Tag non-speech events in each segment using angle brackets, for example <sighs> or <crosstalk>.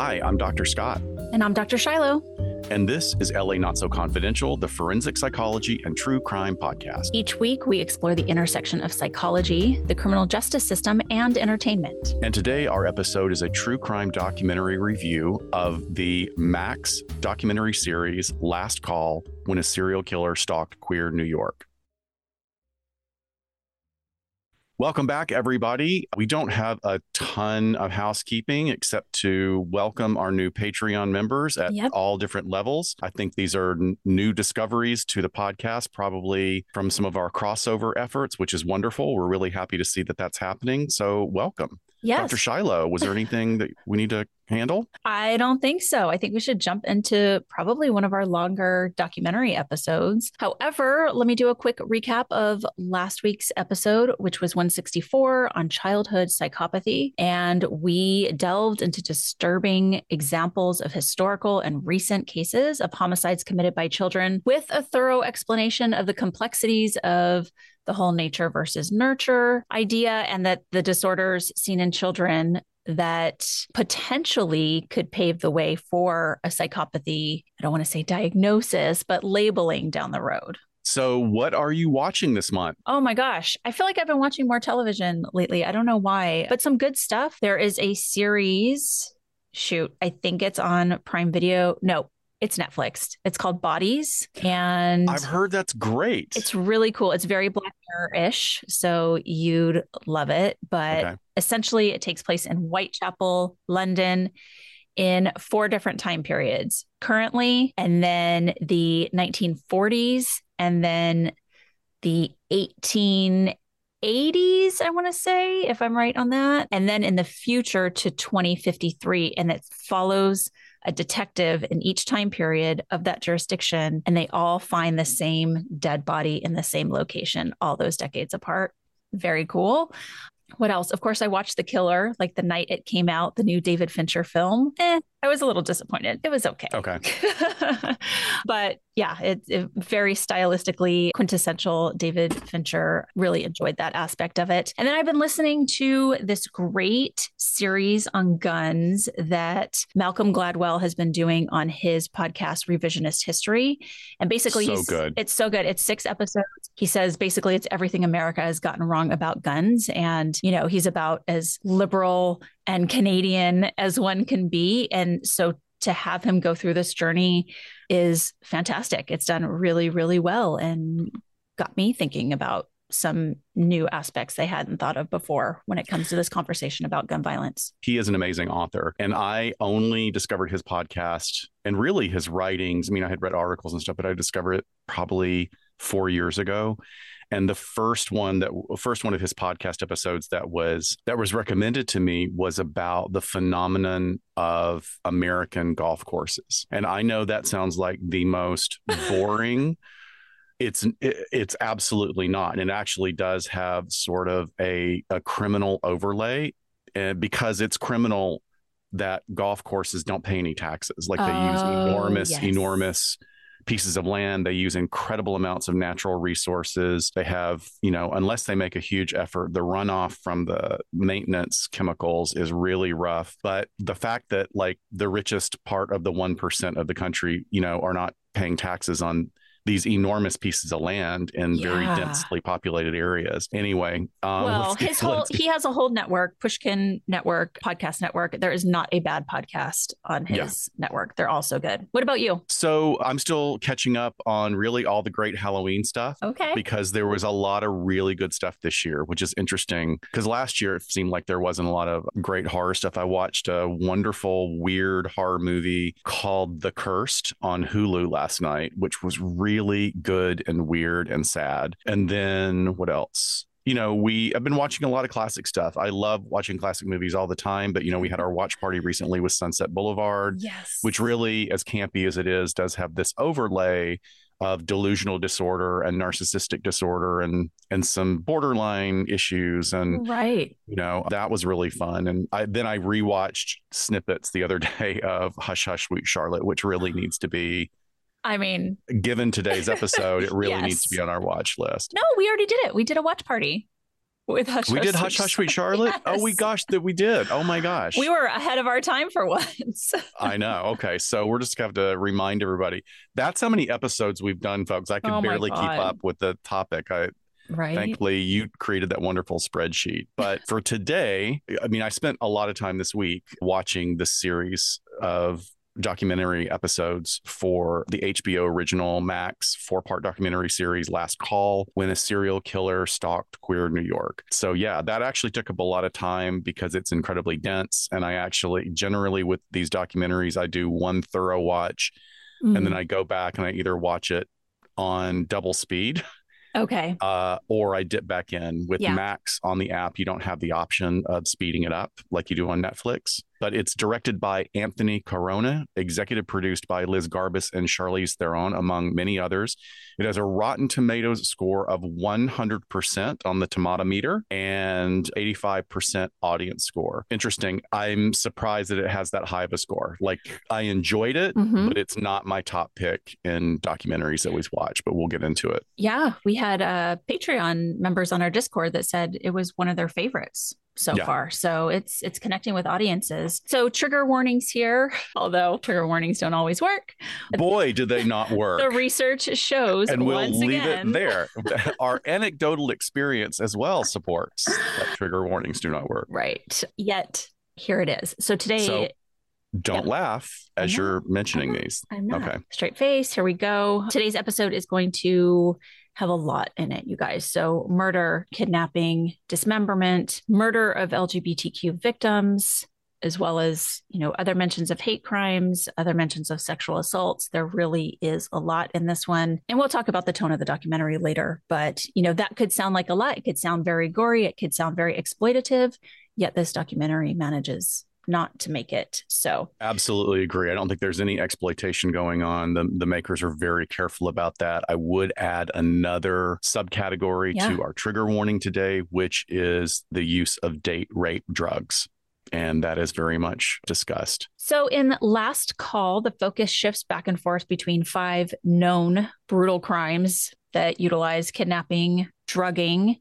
Hi, I'm Dr. Scott. And I'm Dr. Shiloh. And this is LA Not So Confidential, the forensic psychology and true crime podcast. Each week, we explore the intersection of psychology, the criminal justice system, and entertainment. And today, our episode is a true crime documentary review of the Max documentary series, Last Call When a Serial Killer Stalked Queer New York. Welcome back, everybody. We don't have a ton of housekeeping except to welcome our new Patreon members at yep. all different levels. I think these are n- new discoveries to the podcast, probably from some of our crossover efforts, which is wonderful. We're really happy to see that that's happening. So, welcome. Yes. Dr. Shiloh, was there anything that we need to handle? I don't think so. I think we should jump into probably one of our longer documentary episodes. However, let me do a quick recap of last week's episode, which was 164 on childhood psychopathy. And we delved into disturbing examples of historical and recent cases of homicides committed by children with a thorough explanation of the complexities of the whole nature versus nurture idea and that the disorders seen in children that potentially could pave the way for a psychopathy. I don't want to say diagnosis, but labeling down the road. So, what are you watching this month? Oh my gosh. I feel like I've been watching more television lately. I don't know why, but some good stuff. There is a series. Shoot, I think it's on Prime Video. No, it's Netflix. It's called Bodies. And I've heard that's great. It's really cool. It's very Black Mirror ish. So you'd love it. But okay. essentially, it takes place in Whitechapel, London, in four different time periods currently, and then the 1940s, and then the 1880s, I want to say, if I'm right on that. And then in the future to 2053. And it follows a detective in each time period of that jurisdiction, and they all find the same dead body in the same location, all those decades apart. Very cool. What else? Of course, I watched The Killer like the night it came out, the new David Fincher film. Eh, I was a little disappointed. It was okay. Okay. <laughs> but yeah, it's it very stylistically quintessential David Fincher. Really enjoyed that aspect of it. And then I've been listening to this great series on guns that Malcolm Gladwell has been doing on his podcast, Revisionist History. And basically, so good. it's so good. It's six episodes. He says basically it's everything America has gotten wrong about guns. And, you know, he's about as liberal and Canadian as one can be. And so to have him go through this journey is fantastic. It's done really, really well and got me thinking about some new aspects they hadn't thought of before when it comes to this conversation about gun violence. He is an amazing author. And I only discovered his podcast and really his writings. I mean, I had read articles and stuff, but I discovered it probably four years ago and the first one that first one of his podcast episodes that was that was recommended to me was about the phenomenon of American golf courses. And I know that sounds like the most <laughs> boring it's it's absolutely not and it actually does have sort of a, a criminal overlay uh, because it's criminal that golf courses don't pay any taxes like they oh, use enormous yes. enormous pieces of land. They use incredible amounts of natural resources. They have, you know, unless they make a huge effort, the runoff from the maintenance chemicals is really rough. But the fact that like the richest part of the 1% of the country, you know, are not paying taxes on these enormous pieces of land in yeah. very densely populated areas. Anyway, um, well, his whole he has a whole network, Pushkin Network, podcast network. There is not a bad podcast on his yeah. network. They're all so good. What about you? So I'm still catching up on really all the great Halloween stuff. Okay, because there was a lot of really good stuff this year, which is interesting. Because last year it seemed like there wasn't a lot of great horror stuff. I watched a wonderful weird horror movie called The Cursed on Hulu last night, which was really really good and weird and sad. And then what else? you know, we have been watching a lot of classic stuff. I love watching classic movies all the time, but you know, we had our watch party recently with Sunset Boulevard, yes. which really, as campy as it is, does have this overlay of delusional disorder and narcissistic disorder and and some borderline issues and right you know that was really fun and I then I rewatched snippets the other <laughs> day of Hush Hush Sweet Charlotte which really needs to be I mean, given today's <laughs> episode, it really yes. needs to be on our watch list. No, we already did it. We did a watch party. with Hush. We Hush, did Hush Hush Sweet Charlotte. Yes. Oh, we gosh, that we did. Oh my gosh, We were ahead of our time for once. <laughs> I know. Okay, so we're just gonna have to remind everybody. That's how many episodes we've done, folks. I can Oh barely keep up with the topic. I right. thankfully you created that wonderful spreadsheet. But for today, I mean, I spent a lot of time this week watching this series of documentary episodes for the HBO original Max four part documentary series Last Call when a serial killer stalked queer New York. So, yeah, that actually took up a lot of time because it's incredibly dense. And I actually generally with these documentaries, I do one thorough watch and then Mm. I go back and I either watch it on double speed okay. uh, or I dip back in with Yeah. Max on the app. You don't have the option of speeding it up like you do on Netflix, but it's directed by Anthony Caronna, executive produced by Liz Garbus and Charlize Theron, among many others. It has a Rotten Tomatoes score of 100% on the tomato meter and 85% audience score. Interesting. I'm surprised that it has that high of a score. Like I enjoyed it, Mhm. but it's not my top pick in documentaries that we watch, but we'll get into it. Yeah, we had uh, Patreon members on our Discord that said it was one of their favorites so Yeah. far. So it's it's connecting with audiences. So trigger warnings here, <laughs> although trigger warnings don't always work. Boy, did they not <laughs> work. The research shows and we'll once leave again. it there. <laughs> Our anecdotal experience as well supports that trigger warnings do not work. Right. Yet here it is. So today So, Don't Yeah. laugh as you're mentioning I'm not. these. I'm not. Okay. Straight face. Here we go. Today's episode is going to have a lot in it, you guys. So, murder, kidnapping, dismemberment, murder of LGBTQ victims, as well as, you know, other mentions of hate crimes, other mentions of sexual assaults. There really is a lot in this one. And we'll talk about the tone of the documentary later, but, you know, that could sound like a lot. It could sound very gory, it could sound very exploitative, yet this documentary manages not to make it so. Absolutely agree. I don't think there's any exploitation going on. The, the makers are very careful about that. I would add another subcategory Yeah. to our trigger warning today, which is the use of date rape drugs. And that is very much discussed. So, in Last Call, the focus shifts back and forth between five known brutal crimes that utilize kidnapping, drugging,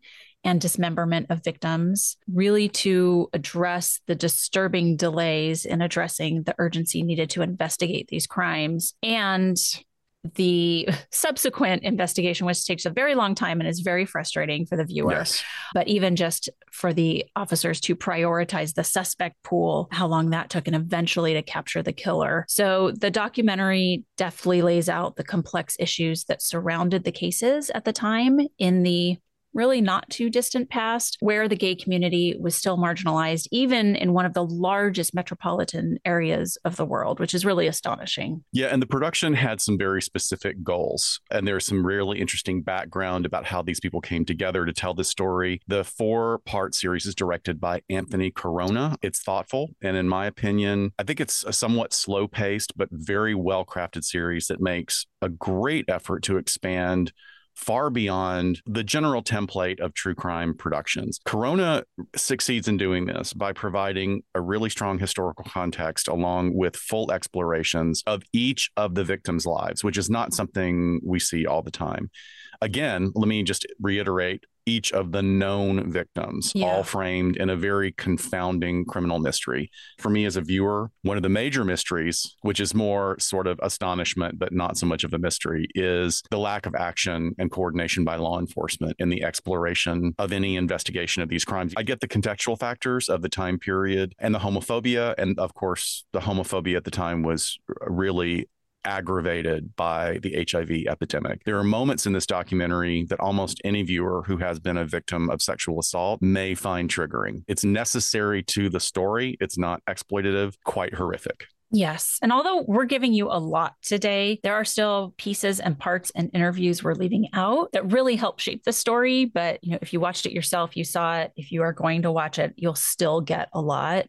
and dismemberment of victims, really to address the disturbing delays in addressing the urgency needed to investigate these crimes and the <laughs> subsequent investigation, which takes a very long time and is very frustrating for the viewer Yes. but even just for the officers to prioritize the suspect pool, how long that took, and eventually to capture the killer. So the documentary deftly lays out the complex issues that surrounded the cases at the time in the really not too distant past, where the gay community was still marginalized, even in one of the largest metropolitan areas of the world, which is really astonishing. Yeah, and the production had some very specific goals. And there's some really interesting background about how these people came together to tell this story. The four part series is directed by Anthony Caronna. It's thoughtful. And in my opinion, I think it's a somewhat slow paced, but very well crafted series that makes a great effort to expand far beyond the general template of true crime productions. Caronna succeeds in doing this by providing a really strong historical context along with full explorations of each of the victims' lives, which is not something we see all the time. Again, let me just reiterate each of the known victims, Yeah. all framed in a very confounding criminal mystery. For me as a viewer, one of the major mysteries, which is more sort of astonishment, but not so much of a mystery, is the lack of action and coordination by law enforcement in the exploration of any investigation of these crimes. I get the contextual factors of the time period and the homophobia. And of course, the homophobia at the time was really aggravated by the HIV epidemic. There are moments in this documentary that almost any viewer who has been a victim of sexual assault may find triggering. It's necessary to the story, it's not exploitative, quite horrific. Yes. And although we're giving you a lot today, there are still pieces and parts and interviews we're leaving out that really help shape the story. But you know, if you watched it yourself, you saw it. If you are going to watch it, you'll still get a lot,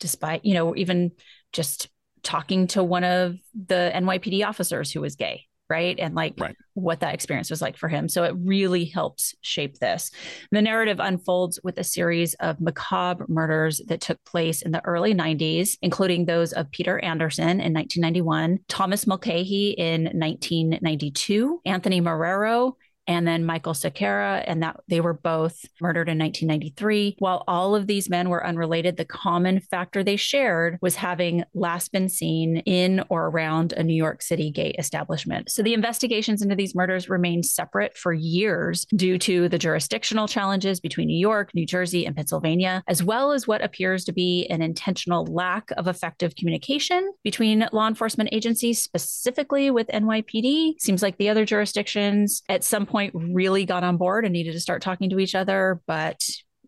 despite, you know, even just talking to one of the NYPD officers who was gay, right? And like Right. what that experience was like for him. So it really helps shape this. The narrative unfolds with a series of macabre murders that took place in the early 90s, including those of Peter Anderson in 1991, Thomas Mulcahy in 1992, Anthony Marrero and then Michael Sakara, and that they were both murdered in 1993. While all of these men were unrelated, the common factor they shared was having last been seen in or around a New York City gay establishment. So the investigations into these murders remained separate for years due to the jurisdictional challenges between New York, New Jersey, and Pennsylvania, as well as what appears to be an intentional lack of effective communication between law enforcement agencies, specifically with NYPD. Seems like the other jurisdictions at some point really got on board and needed to start talking to each other, but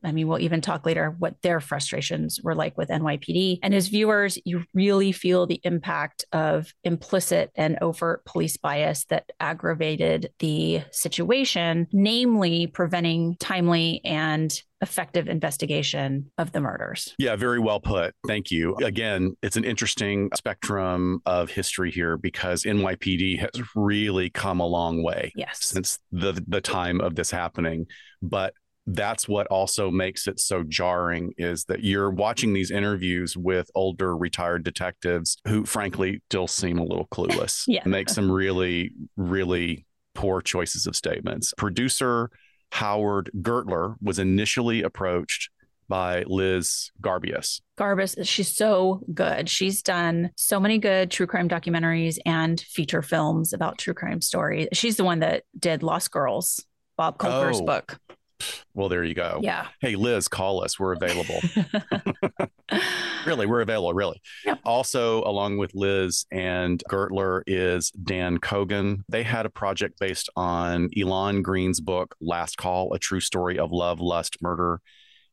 I mean, we'll even talk later what their frustrations were like with NYPD. And as viewers, you really feel the impact of implicit and overt police bias that aggravated the situation, namely preventing timely and effective investigation of the murders. Yeah, very well put. Thank you. Again, it's an interesting spectrum of history here because NYPD has really come a long way yes. since the the time of this happening. But that's what also makes it so jarring is that you're watching these interviews with older retired detectives who frankly still seem a little clueless <laughs> yeah. make some really really poor choices of statements producer howard gertler was initially approached by Liz Garbus. Garbus, she's so good. She's done so many good true crime documentaries and feature films about true crime stories. She's the one that did Lost Girls, Bob Kolker's oh, book. Well, there you go. Yeah. Hey, Liz, call us. We're available. <laughs> really, we're available. Really. Also, along with Liz and Gertler is Dan Cogan. They had a project based on Elon Green's book, Last Call A True Story of Love, Lust, Murder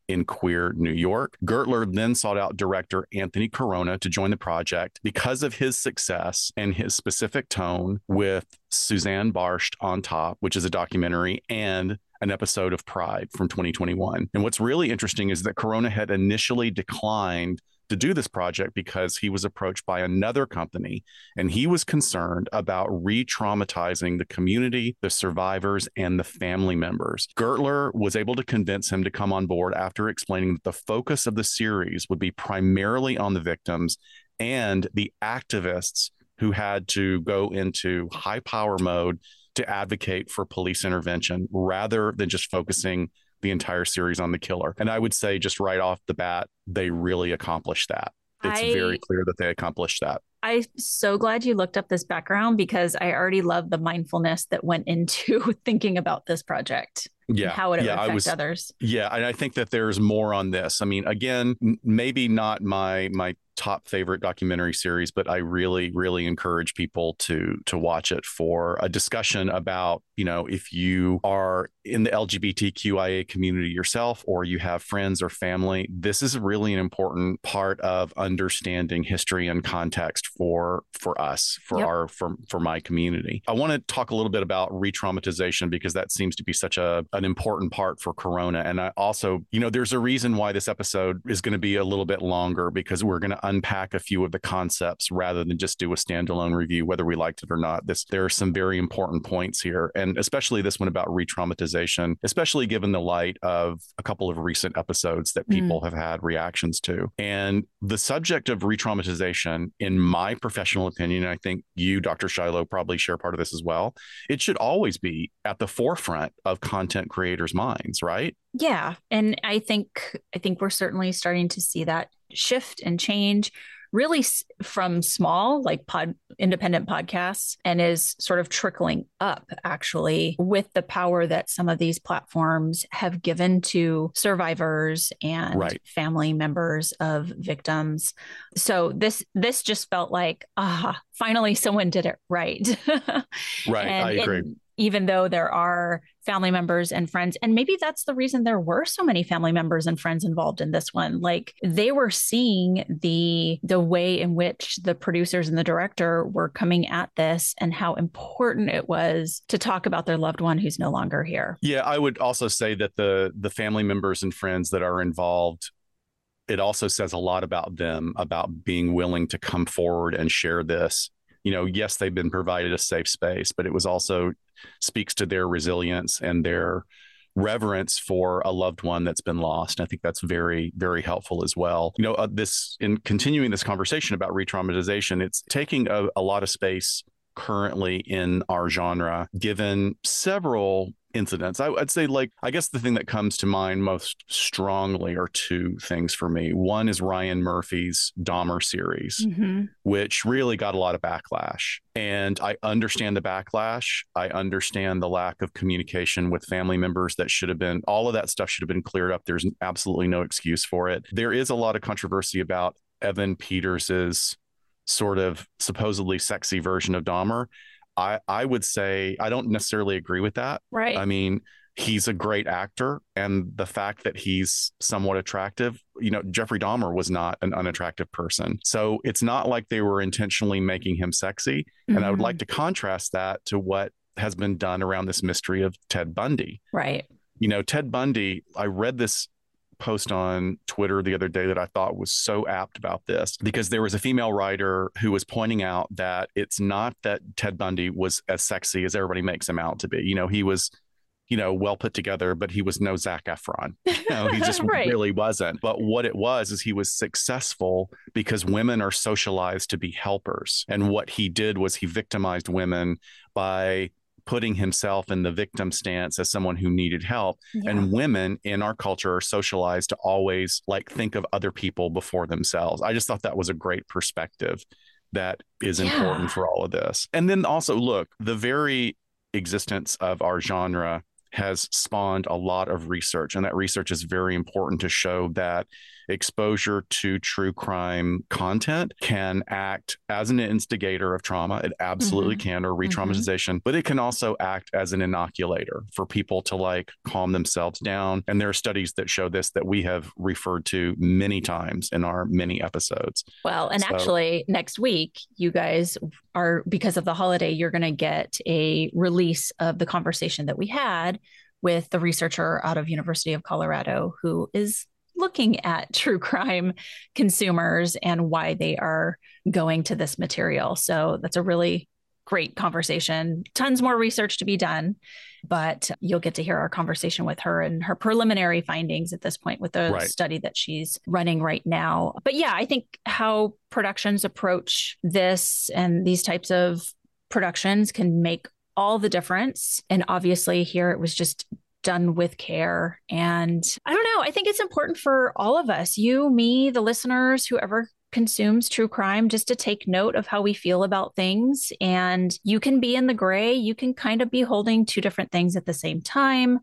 in queer New York. Gertler then sought out director Anthony Caronna to join the project because of his success and his specific tone with Susanne Bartsch on top, which is a documentary, and an episode of Pride from 2021. And what's really interesting is that Caronna had initially declined to do this project because he was approached by another company and he was concerned about re traumatizing the community, the survivors, and the family members. Gertler was able to convince him to come on board after explaining that the focus of the series would be primarily on the victims and the activists who had to go into high power mode to advocate for police intervention rather than just focusing the entire series on the killer. And I would say, just right off the bat, they really accomplished that. It's I, very clear that they accomplished that. I'm so glad you looked up this background because I already love the mindfulness that went into <laughs> thinking about this project. Yeah. How would it yeah, affect was, others? Yeah. And I think that there's more on this. I mean, again, maybe not my my top favorite documentary series, but I really, really encourage people to to watch it for a discussion about, you know, if you are in the LGBTQIA community yourself or you have friends or family, this is really an important part of understanding history and context for for us, for yep. our for for my community. I want to talk a little bit about re-traumatization because that seems to be such a an important part for Caronna. And I also, you know, there's a reason why this episode is going to be a little bit longer because we're going to unpack a few of the concepts rather than just do a standalone review, whether we liked it or not. This there are some very important points here, and especially this one about re-traumatization, especially given the light of a couple of recent episodes that mm. people mm. have had reactions to. And the subject of re-traumatization, in my professional opinion, and I think you, Dr. Shiloh, probably share part of this as well. It should always be at the forefront of content creators' minds, right? Yeah, and I think I think we're certainly starting to see that shift and change really from small like pod independent podcasts and is sort of trickling up actually with the power that some of these platforms have given to survivors and right. family members of victims. So this this just felt like ah finally someone did it right. <laughs> Right. And, i agree even though there are family members and friends and maybe that's the reason there were so many family members and friends involved in this one. Like they were seeing the the way in which the producers and the director were coming at this and how important it was to talk about their loved one who's no longer here. Yeah i would also say that the the family members and friends that are involved it also says a lot about them about being willing to come forward and share this. You know yes they've been provided a safe space but it was also speaks to their resilience and their reverence for a loved one that's been lost. And I think that's very, very helpful as well. You know, uh, this in continuing this conversation about re-traumatization, it's taking a, a lot of space currently in our genre, given several incidents. I, would say, like, I guess the thing that comes to mind most strongly are two things for me. One is Ryan Murphy's Dahmer series, mm-hmm. which really got a lot of backlash. And I understand the backlash. I understand the lack of communication with family members that should have been, all of that stuff should have been cleared up. There's absolutely no excuse for it. There is a lot of controversy about Evan Peters's sort of supposedly sexy version of Dahmer. I I would say I don't necessarily agree with that. Right. I mean, he's a great actor and the fact that he's somewhat attractive you know jeffrey dahmer was not an unattractive person so it's not like they were intentionally making him sexy mm-hmm. and i would like mm-hmm. to contrast that to what has been done around this mystery of ted bundy right you know ted bundy i read this post on Twitter the other day that I thought was so apt about this because there was a female writer who was pointing out that it's not that Ted Bundy was as sexy as everybody makes him out to be. You know, he was you know, well put together, but he was no Zac Efron. You know, he just <laughs> right. really wasn't. But what it was is he was successful because women are socialized to be helpers. And what he did was he victimized women by putting himself in the victim stance as someone who needed help. Yeah. And women in our culture are socialized to always like think of other people before themselves. I just thought that was a great perspective that is yeah. important for all of this. And then also, look, the very existence of our genre has spawned a lot of research, and that research is very important to show that exposure to true crime content can act as an instigator of trauma. It absolutely mm-hmm. can, or re traumatization, mm-hmm. but it can also act as an inoculator for people to like calm themselves down. And there are studies that show this that we have referred to many times in our many episodes. Well, and so, actually, next week, you guys are, because of the holiday, you're going to get a release of the conversation that we had with the researcher out of University of Colorado who is looking at true crime consumers and why they are going to this material. So that's a really great conversation. Tons more research to be done, but you'll get to hear our conversation with her and her preliminary findings at this point with the right. study that she's running right now. But yeah, I think how productions approach this and these types of productions can make all the difference. And obviously, here it was just done with care. And I don't know, I think it's important for all of us, you, me, the listeners, whoever consumes true crime just to take note of how we feel about things. And you can be in the gray, you can kind of be holding two different things at the same time.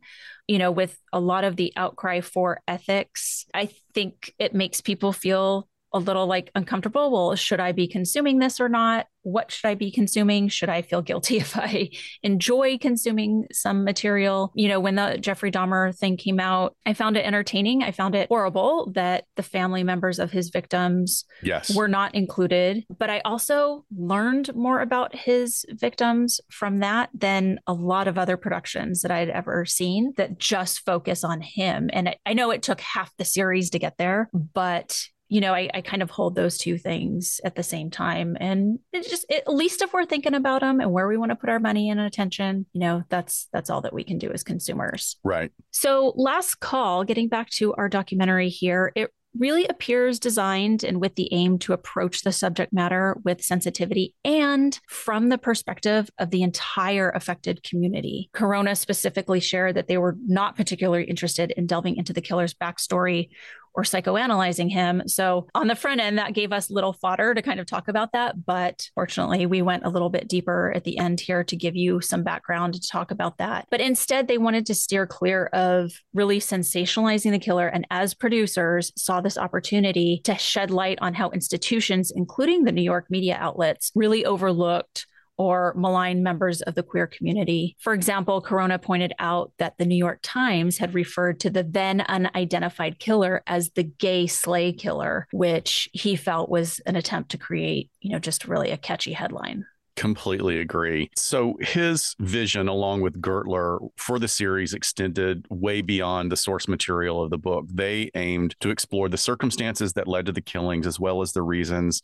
You know, with a lot of the outcry for ethics, I think it makes people feel a little like uncomfortable. Well, should I be consuming this or not? What should I be consuming? Should I feel guilty <laughs> if I enjoy consuming some material? You know, when the Jeffrey Dahmer thing came out, I found it entertaining. I found it horrible that the family members of his victims yes. were not included. But I also learned more about his victims from that than a lot of other productions that I'd ever seen that just focus on him. And I know it took half the series to get there, but you know, I, I kind of hold those two things at the same time. And it's just it, at least if we're thinking about them and where we want to put our money and attention, you know, that's that's all that we can do as consumers. Right. So last call, getting back to our documentary here, it really appears designed and with the aim to approach the subject matter with sensitivity and from the perspective of the entire affected community. Caronna specifically shared that they were not particularly interested in delving into the killer's backstory or psychoanalyzing him. So on the front end, that gave us little fodder to kind of talk about that. But fortunately, we went a little bit deeper at the end here to give you some background to talk about that. But instead, they wanted to steer clear of really sensationalizing the killer. And as producers, saw this opportunity to shed light on how institutions, including the New York media outlets, really overlooked or malign members of the queer community. For example, Caronna pointed out that the New York Times had referred to the then unidentified killer as the gay slay killer, which he felt was an attempt to create, you know, just really a catchy headline completely agree. So his vision, along with Gertler, for the series extended way beyond the source material of the book. They aimed to explore the circumstances that led to the killings, as well as the reasons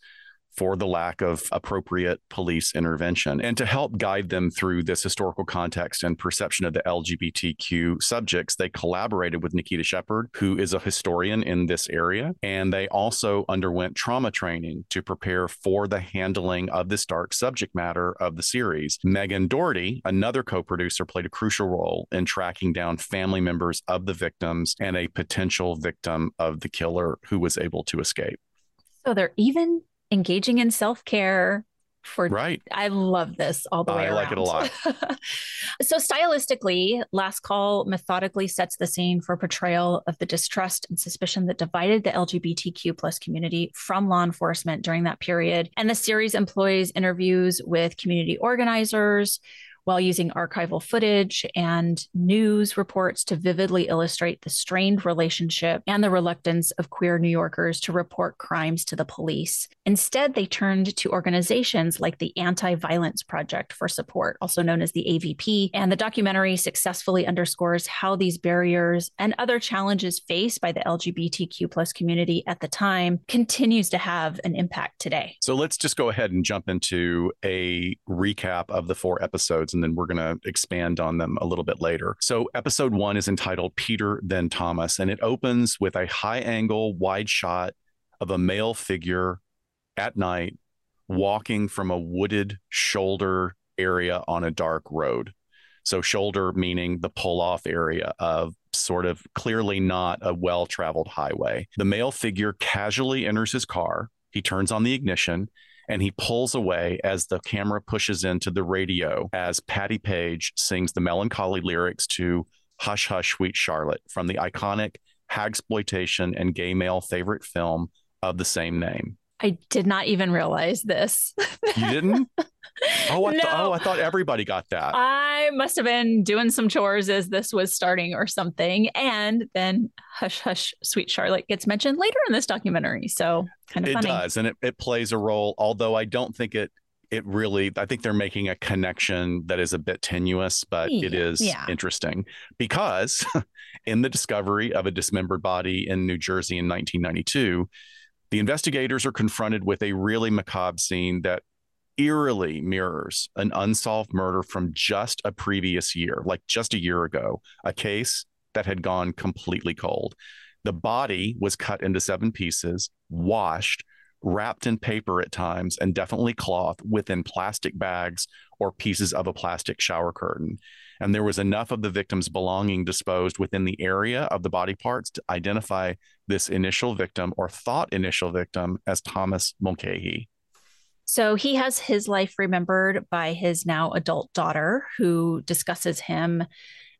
for the lack of appropriate police intervention. And to help guide them through this historical context and perception of the LGBTQ subjects, they collaborated with Nikita Shepard, who is a historian in this area. And they also underwent trauma training to prepare for the handling of this dark subject matter of the series. Megan Doherty, another co producer, played a crucial role in tracking down family members of the victims and a potential victim of the killer who was able to escape. So they're even engaging in self care for right. I love this all the way I around. like it a lot. <laughs> so stylistically, Last Call methodically sets the scene for portrayal of the distrust and suspicion that divided the LGBTQ plus community from law enforcement during that period. And the series employs interviews with community organizers, while using archival footage and news reports to vividly illustrate the strained relationship and the reluctance of queer New Yorkers to report crimes to the police. Instead, they turned to organizations like the Anti Violence Project for support, also known as the AVP. And the documentary successfully underscores how these barriers and other challenges faced by the LGBTQ plus community at the time continues to have an impact today. So let's just go ahead and jump into a recap of the four episodes and then we're going to expand on them a little bit later. So, episode one is entitled Peter Then Thomas, and it opens with a high angle, wide shot of a male figure at night walking from a wooded shoulder area on a dark road. So, shoulder meaning the pull off area of sort of clearly not a well traveled highway. The male figure casually enters his car. He turns on the ignition and he pulls away as the camera pushes into the radio as Patti Page sings the melancholy lyrics to Hush Hush Sweet Charlotte from the iconic hagsploitation and gay male favorite film of the same name. I did not even realize this. You didn't? <laughs> Oh, I, oh, no. th- oh, I thought everybody got that. I must have been doing some chores as this was starting or something. And then Hush Hush Sweet Charlotte gets mentioned later in this documentary. So kind of it funny. does. And it, it plays a role, although I don't think it it really i think they're making a connection that is a bit tenuous but yeah, it is yeah. interesting because <laughs> in the discovery of a dismembered body in new jersey in 1992 the investigators are confronted with a really macabre scene that eerily mirrors an unsolved murder from just a previous year, like just a year ago, a case that had gone completely cold. The body was cut into seven pieces, washed, wrapped in paper at times, and definitely cloth within plastic bags or pieces of a plastic shower curtain. And there was enough of the victim's belonging disposed within the area of the body parts to identify this initial victim or thought initial victim as Thomas Mulcahy. So he has his life remembered by his now adult daughter, who discusses him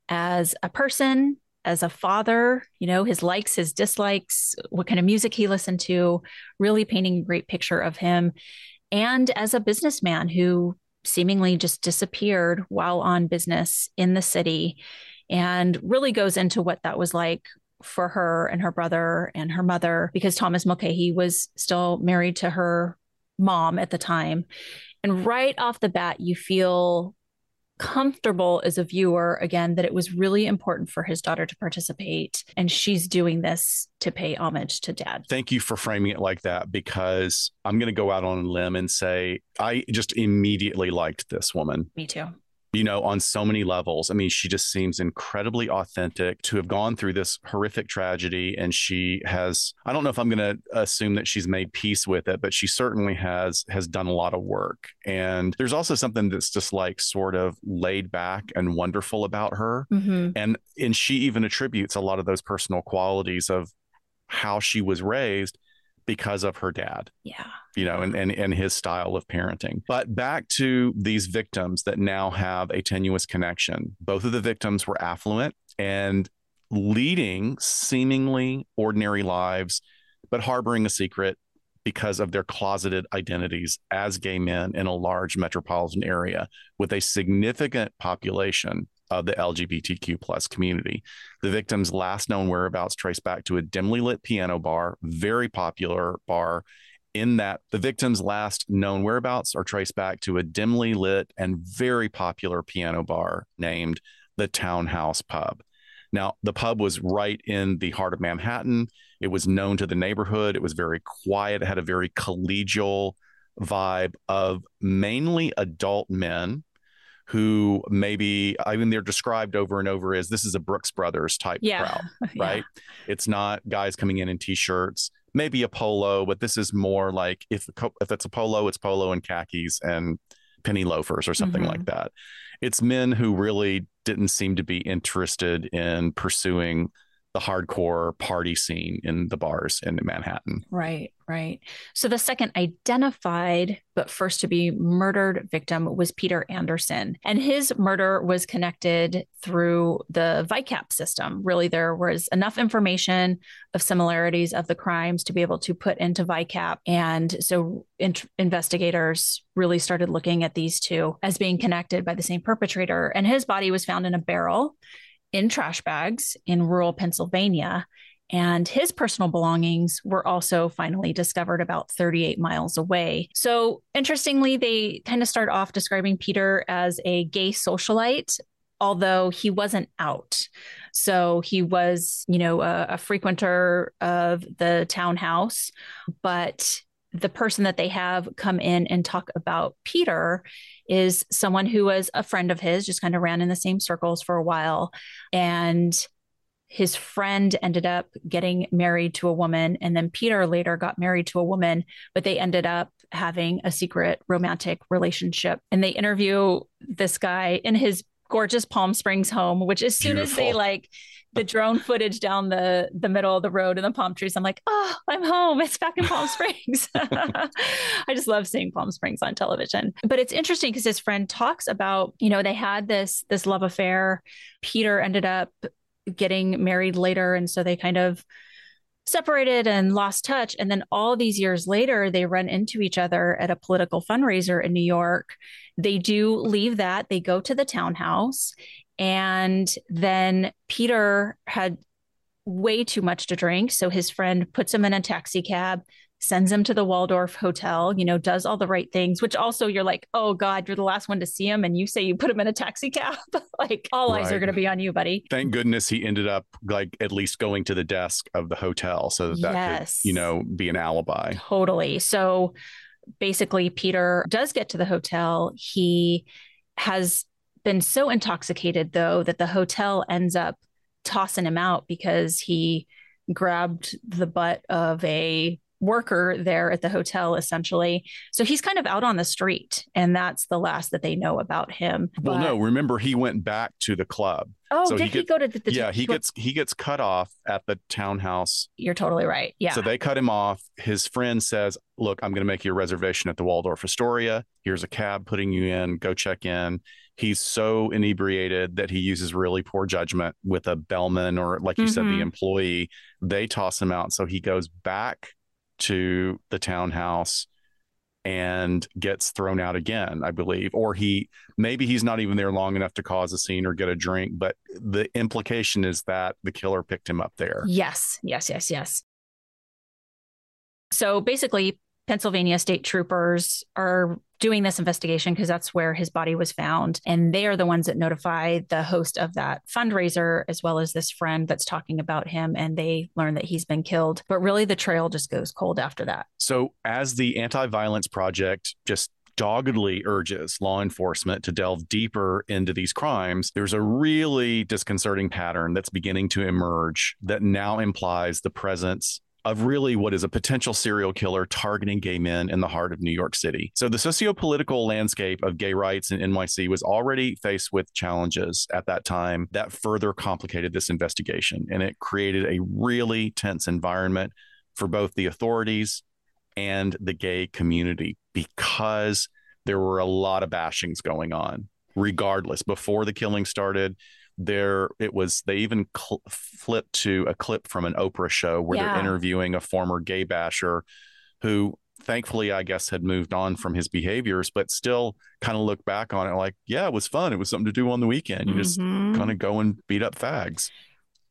as a person, as a father, you know, his likes, his dislikes, what kind of music he listened to, really painting a great picture of him, and as a businessman who seemingly just disappeared while on business in the city and really goes into what that was like for her and her brother and her mother because Thomas Mulcahy was still married to her mom at the time. And right off the bat, you feel comfortable as a viewer again that it was really important for his daughter to participate and she's doing this to pay homage to dad. Thank you for framing it like that because I'm going to go out on a limb and say I just immediately liked this woman. Me too you know, on so many levels. I mean, she just seems incredibly authentic to have gone through this horrific tragedy. And she has, I don't know if I'm going to assume that she's made peace with it, but she certainly has, has done a lot of work. And there's also something that's just like sort of laid back and wonderful about her. Mm-hmm. And, and she even attributes a lot of those personal qualities of how she was raised because of her dad. Yeah. You know, and, and and his style of parenting. But back to these victims that now have a tenuous connection. Both of the victims were affluent and leading seemingly ordinary lives, but harboring a secret because of their closeted identities as gay men in a large metropolitan area with a significant population of the LGBTQ plus community. The victim's last known whereabouts trace back to a dimly lit piano bar, very popular bar. In that, the victim's last known whereabouts are traced back to a dimly lit and very popular piano bar named the Townhouse Pub. Now, the pub was right in the heart of Manhattan. It was known to the neighborhood. It was very quiet. It had a very collegial vibe of mainly adult men who maybe I mean they're described over and over as this is a Brooks Brothers type yeah. crowd, <laughs> right? Yeah. It's not guys coming in in t-shirts, maybe a polo, but this is more like if if it's a polo, it's polo and khakis and penny loafers or something mm-hmm. like that. It's men who really didn't seem to be interested in pursuing the hardcore party scene in the bars in Manhattan. Right, right. So the second identified, but first to be murdered victim was Peter Anderson. And his murder was connected through the VICAP system. Really, there was enough information of similarities of the crimes to be able to put into VICAP. And so in- investigators really started looking at these two as being connected by the same perpetrator. And his body was found in a barrel in trash bags in rural Pennsylvania. And his personal belongings were also finally discovered about 38 miles away. So, interestingly, they kind of start off describing Peter as a gay socialite, although he wasn't out. So, he was, you know, a, a frequenter of the townhouse, but the person that they have come in and talk about Peter is someone who was a friend of his, just kind of ran in the same circles for a while. And his friend ended up getting married to a woman. And then Peter later got married to a woman, but they ended up having a secret romantic relationship. And they interview this guy in his gorgeous Palm Springs home, which as soon Beautiful. as they like the drone footage down the the middle of the road and the palm trees. I'm like, oh, I'm home. It's back in Palm Springs. <laughs> <laughs> I just love seeing Palm Springs on television. But it's interesting because his friend talks about, you know, they had this this love affair. Peter ended up getting married later, and so they kind of separated and lost touch. And then all these years later, they run into each other at a political fundraiser in New York. They do leave that, they go to the townhouse, and then Peter had way too much to drink. So his friend puts him in a taxi cab, sends him to the Waldorf Hotel, you know, does all the right things, which also you're like, oh God, you're the last one to see him. And you say you put him in a taxi cab. <laughs> like all right. eyes are going to be on you, buddy. Thank goodness he ended up like at least going to the desk of the hotel so that, yes. could, you know, be an alibi. Totally. So basically, Peter does get to the hotel. He has been so intoxicated, though, that the hotel ends up tossing him out because he grabbed the butt of a worker there at the hotel essentially. So he's kind of out on the street and that's the last that they know about him. Well but... no remember he went back to the club. Oh so did he, he go to the, the yeah he gets he gets cut off at the townhouse. You're totally right yeah. So they cut him off. His friend says look i'm going to make you a reservation at the waldorf astoria. Here's a cab putting you in. Go check in. He's so inebriated that he uses really poor judgment with a bellman or like you mm-hmm. said the mm-hmm. employee. They toss him out so he goes back to the townhouse and gets thrown out again i believe. Or he maybe he's not even there long enough to cause a scene or get a drink but the implication is that the killer picked him up there. Yes yes yes yes. So basically Pennsylvania state troopers are doing this investigation because that's where his body was found. And they are the ones that notify the host of that fundraiser, as well as this friend that's talking about him. And they learn that he's been killed. But really, the trail just goes cold after that. So, as the Anti Violence Project just doggedly urges law enforcement to delve deeper into these crimes, there's a really disconcerting pattern that's beginning to emerge that now implies the presence of really what is a potential serial killer targeting gay men in the heart of New York City. So the socio-political landscape of gay rights in NYC was already faced with challenges at that time that further complicated this investigation and it created a really tense environment for both the authorities and the gay community because there were a lot of bashings going on regardless before the killing started there it was they even cl- flipped to a clip from an Oprah show where yeah. they're interviewing a former gay basher who thankfully I guess had moved on from his behaviors but still kind of look back on it like yeah it was fun it was something to do on the weekend you mm-hmm. just kind of go and beat up fags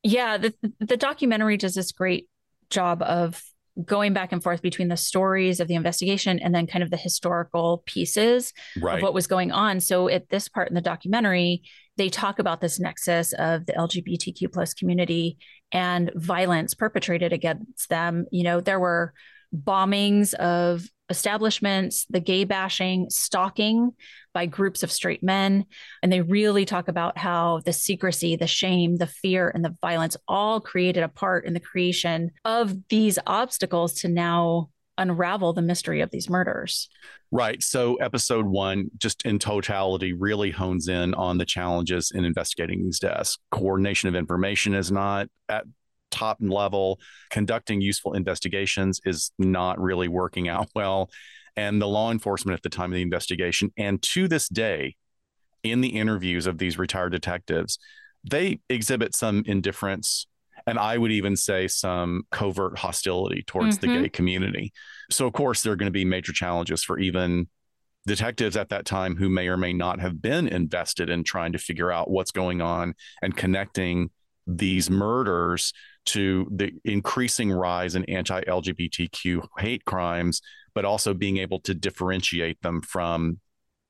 yeah the the documentary does this great job of going back and forth between the stories of the investigation and then kind of the historical pieces right. of what was going on. So at this part in the documentary, they talk about this nexus of the LGBTQ plus community and violence perpetrated against them. You know, there were bombings of establishments, the gay bashing, stalking by groups of straight men. And they really talk about how the secrecy, the shame, the fear, and the violence all created a part in the creation of these obstacles to now unravel the mystery of these murders. Right. So, episode one, just in totality, really hones in on the challenges in investigating these deaths. Coordination of information is not at top level. Conducting useful investigations is not really working out <laughs> well. And the law enforcement at the time of the investigation, and to this day, in the interviews of these retired detectives, they exhibit some indifference and I would even say some covert hostility towards mm-hmm. the gay community. So, of course, there are going to be major challenges for even detectives at that time who may or may not have been invested in trying to figure out what's going on and connecting these murders to the increasing rise in anti LGBTQ hate crimes, but also being able to differentiate them from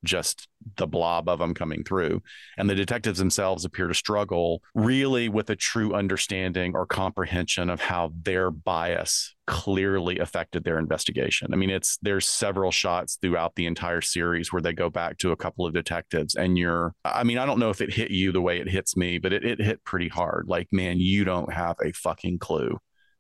just the blob of them coming through. And the detectives themselves appear to struggle really with a true understanding or comprehension of how their bias clearly affected their investigation. I mean, it's there's several shots throughout the entire series where they go back to a couple of detectives and you're I mean, I don't know if it hit you the way it hits me, but it, it hit pretty hard. Like, man, you don't have a fucking clue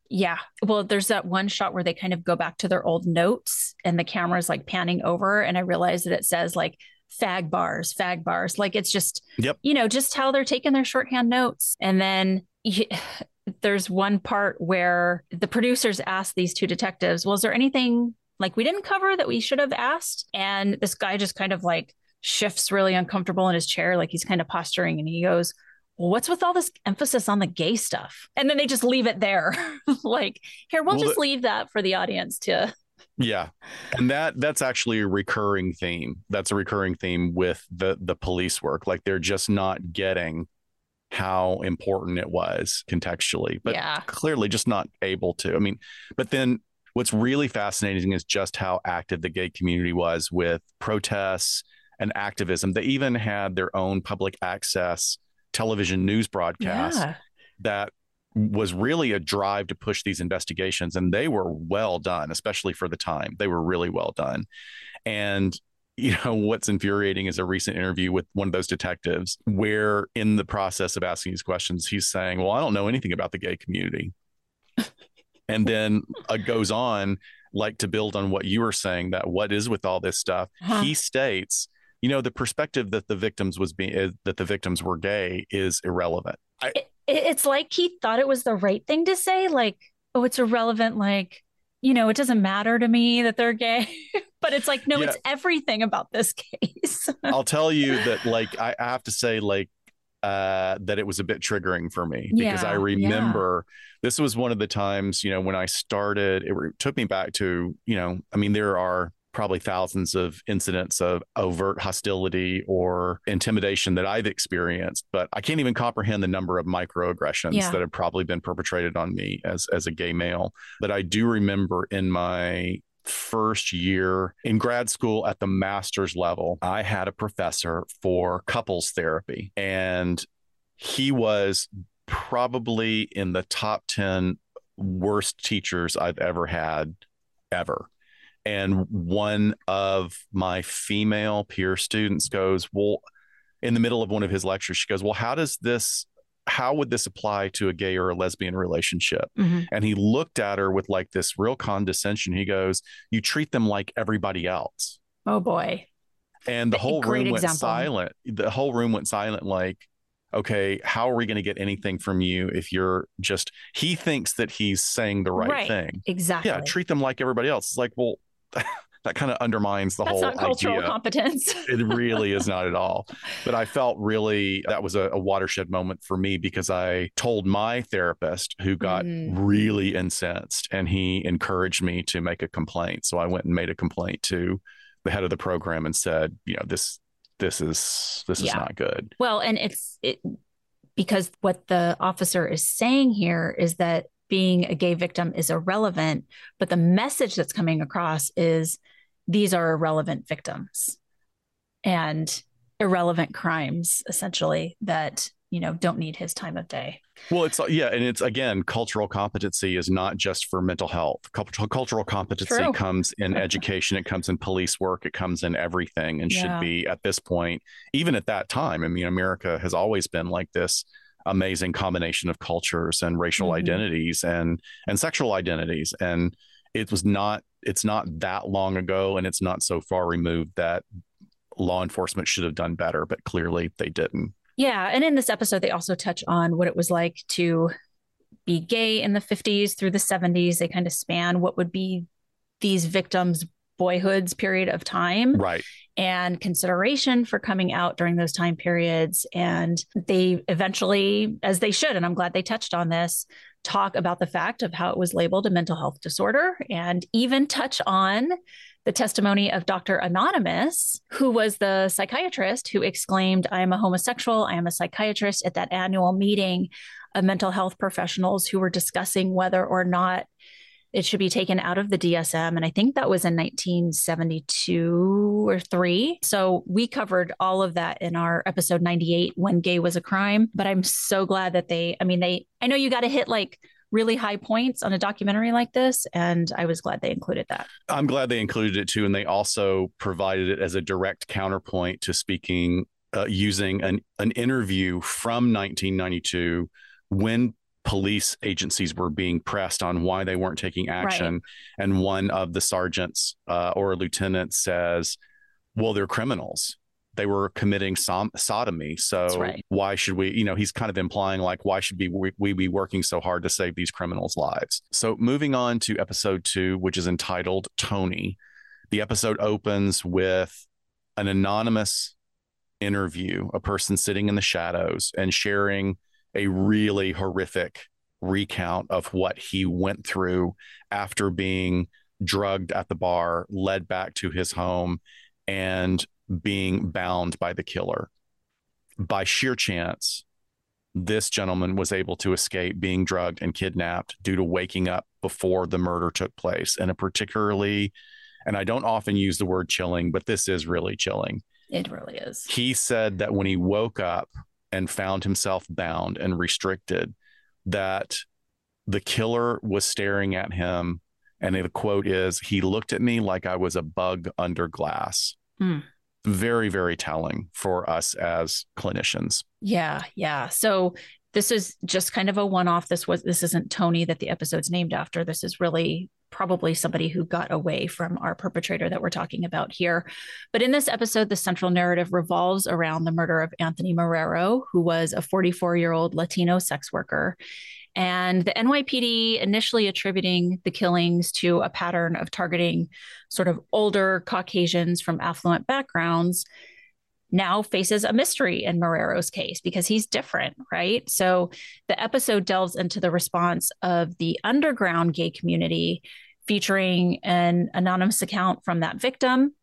yeah. Well, there's that one shot where they kind of go back to their old notes and the camera is like panning over. And I realize that it says like fag bars, fag bars. Like it's just, yep. you know, just how they're taking their shorthand notes. And then <sighs> there's one part where the producers ask these two detectives, well, is there anything like we didn't cover that we should have asked? And this guy just kind of like shifts really uncomfortable in his chair, like he's kind of posturing and he goes, well, what's with all this emphasis on the gay stuff? And then they just leave it there. <laughs> like, here, we'll, well just the, leave that for the audience to. Yeah. And that that's actually a recurring theme. That's a recurring theme with the the police work. Like they're just not getting how important it was contextually, but yeah. clearly just not able to. I mean, but then what's really fascinating is just how active the gay community was with protests and activism. They even had their own public access television news broadcast yeah. that was really a drive to push these investigations and they were well done especially for the time they were really well done and you know what's infuriating is a recent interview with one of those detectives where in the process of asking these questions he's saying well i don't know anything about the gay community <laughs> and then uh, goes on like to build on what you were saying that what is with all this stuff huh. he states you know the perspective that the victims was being uh, that the victims were gay is irrelevant I, it, it's like he thought it was the right thing to say like oh it's irrelevant like you know it doesn't matter to me that they're gay <laughs> but it's like no yeah. it's everything about this <laughs> case <laughs> i'll tell you that like i have to say like uh, that it was a bit triggering for me because yeah, I remember yeah. this was one of the times, you know, when I started, it, it took me back to, you know, I mean, there are probably thousands of incidents of overt hostility or intimidation that I've experienced, but I can't even comprehend the number of microaggressions yeah. that have probably been perpetrated on me as as a gay male. But I do remember in my first year in grad school at the master's level, I had a professor for couples therapy and he was probably in the top 10 worst teachers I've ever had ever and one of my female peer students goes, Well, in the middle of one of his lectures, she goes, Well, how does this, how would this apply to a gay or a lesbian relationship? Mm-hmm. And he looked at her with like this real condescension. He goes, You treat them like everybody else. Oh boy. And the whole room example. went silent. The whole room went silent, like, okay, how are we going to get anything from you if you're just, he thinks that he's saying the right, right. thing. Exactly. Yeah. Treat them like everybody else. It's like, well, <laughs> that kind of undermines the That's whole not cultural idea. competence. <laughs> it really is not at all. But I felt really that was a, a watershed moment for me because I told my therapist who got mm. really incensed and he encouraged me to make a complaint. So I went and made a complaint to the head of the program and said, you know, this this is this yeah. is not good. Well, and it's it because what the officer is saying here is that being a gay victim is irrelevant, but the message that's coming across is these are irrelevant victims and irrelevant crimes, essentially, that you know, don't need his time of day. Well, it's yeah, and it's again, cultural competency is not just for mental health. Cultural cultural competency True. comes in <laughs> education, it comes in police work, it comes in everything, and yeah. should be at this point, even at that time. I mean, America has always been like this amazing combination of cultures and racial mm-hmm. identities and and sexual identities, and it was not it's not that long ago, and it's not so far removed that law enforcement should have done better, but clearly they didn't. Yeah. And in this episode, they also touch on what it was like to be gay in the 50s through the 70s. They kind of span what would be these victims' boyhood's period of time. Right. And consideration for coming out during those time periods. And they eventually, as they should, and I'm glad they touched on this, talk about the fact of how it was labeled a mental health disorder and even touch on the testimony of Dr. Anonymous, who was the psychiatrist who exclaimed, I am a homosexual, I am a psychiatrist at that annual meeting of mental health professionals who were discussing whether or not it should be taken out of the DSM. And I think that was in 1972 or three. So we covered all of that in our episode 98 when gay was a crime. But I'm so glad that they, I mean, they, I know you got to hit like really high points on a documentary like this. And I was glad they included that. I'm glad they included it too. And they also provided it as a direct counterpoint to speaking uh, using an, an interview from 1992 when police agencies were being pressed on why they weren't taking action. Right. And one of the sergeants uh, or lieutenants says, well, they're criminals they were committing som- sodomy. So right. why should we, you know, he's kind of implying like, why should we, we, we be working so hard to save these criminals' lives? So moving on to episode two, which is entitled Tony. The episode opens with an anonymous interview, a person sitting in the shadows and sharing a really horrific recount of what he went through after being drugged at the bar, led back to his home, and being bound by the killer. By sheer chance, this gentleman was able to escape being drugged and kidnapped due to waking up before the murder took place. And a particularly, and I don't often use the word chilling, but this is really chilling. It really is. He said that when he woke up and found himself bound and restricted, that the killer was staring at him. And the quote is, he looked at me like I was a bug under glass. Mm very, very telling for us as clinicians. Yeah. Yeah. So this is just kind of a one-off. This was this isn't Tony that the episode's named after. This is really probably somebody who got away from our perpetrator that we're talking about here. But in this episode, the central narrative revolves around the murder of Anthony Marrero, who was a 44-year-old Latino sex worker. And the NYPD initially attributing the killings to a pattern of targeting sort of older Caucasians from affluent backgrounds now faces a mystery in Marrero's case because he's different, right? So the episode delves into the response of the underground gay community, featuring an anonymous account from that victim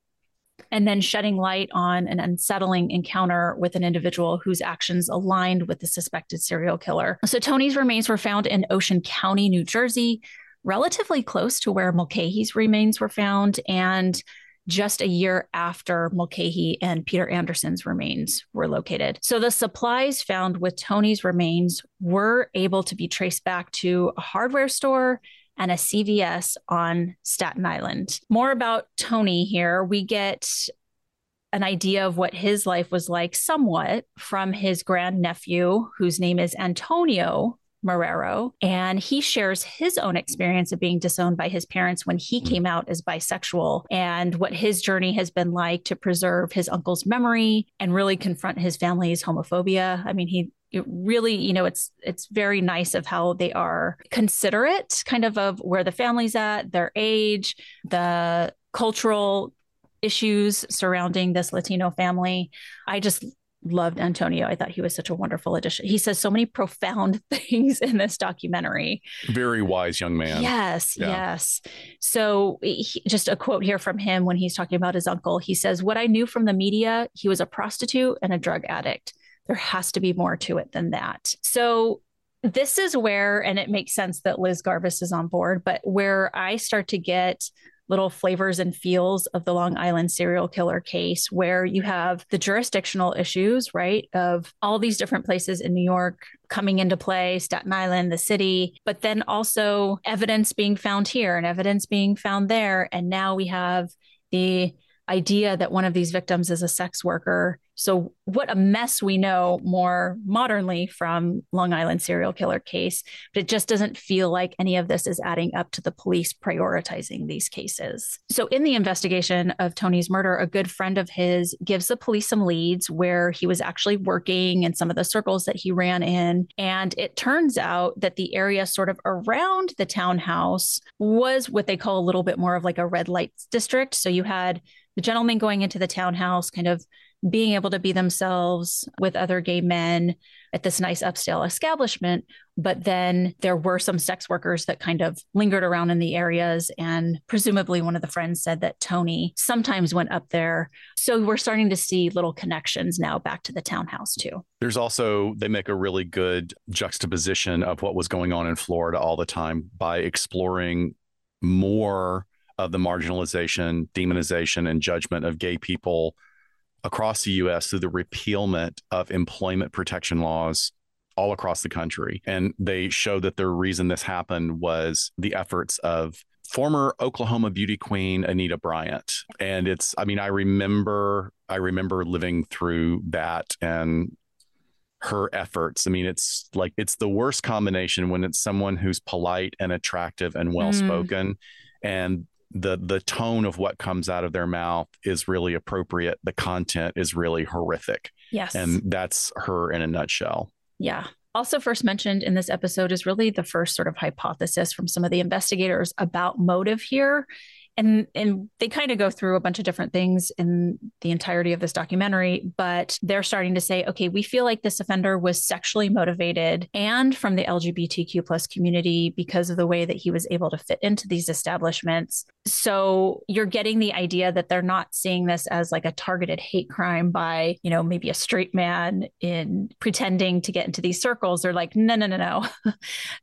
and then shedding light on an unsettling encounter with an individual whose actions aligned with the suspected serial killer. So Tony's remains were found in Ocean County, New Jersey, relatively close to where Mulcahy's remains were found and just a year after Mulcahy and Peter Anderson's remains were located. So the supplies found with Tony's remains were able to be traced back to a hardware store and a CVS on Staten Island. More about Tony here. We get an idea of what his life was like somewhat from his grandnephew, whose name is Antonio Marrero. And he shares his own experience of being disowned by his parents when he mm. came out as bisexual and what his journey has been like to preserve his uncle's memory and really confront his family's homophobia. I mean, he it really you know it's it's very nice of how they are considerate kind of of where the family's at their age the cultural issues surrounding this latino family i just loved antonio. I thought he was such a wonderful addition. He says so many profound <laughs> things in this documentary. Very wise young man. Yes yeah. yes. So he, just a quote here from him when he's talking about his uncle. He says what i knew from the media he was a prostitute and a drug addict. There has to be more to it than that. So this is where, and it makes sense that Liz Garbus is on board, but where I start to get little flavors and feels of the Long Island serial killer case, where you have the jurisdictional issues, right, of all these different places in New York coming into play, Staten Island, the city, but then also evidence being found here and evidence being found there. And now we have the idea that one of these victims is a sex worker. So, what a mess we know more modernly from Long Island serial killer case, but it just doesn't feel like any of this is adding up to the police prioritizing these cases. So, in the investigation of Tony's murder, a good friend of his gives the police some leads where he was actually working and some of the circles that he ran in. And it turns out that the area sort of around the townhouse was what they call a little bit more of like a red light district. So, you had the gentleman going into the townhouse, kind of being able to be themselves with other gay men at this nice upscale establishment. But then there were some sex workers that kind of lingered around in the areas. And presumably, one of the friends said that Tony sometimes went up there. So we're starting to see little connections now back to the townhouse, too. There's also, they make a really good juxtaposition of what was going on in Florida all the time by exploring more of the marginalization, demonization, and judgment of gay people across the US through the repealment of employment protection laws all across the country. And they show that the reason this happened was the efforts of former Oklahoma beauty queen Anita Bryant. And it's, I mean, I remember, I remember living through that and her efforts. I mean, it's like it's the worst combination when it's someone who's polite and attractive and well spoken. Mm. And the the tone of what comes out of their mouth is really appropriate. The content is really horrific. Yes. And that's her in a nutshell. Yeah. Also first mentioned in this episode is really the first sort of hypothesis from some of the investigators about motive here and and they kind of go through a bunch of different things in the entirety of this documentary but they're starting to say okay we feel like this offender was sexually motivated and from the lgbtq plus community because of the way that he was able to fit into these establishments. So you're getting the idea that they're not seeing this as like a targeted hate crime by you know maybe a straight man in pretending to get into these circles. They're like no no no no. <laughs>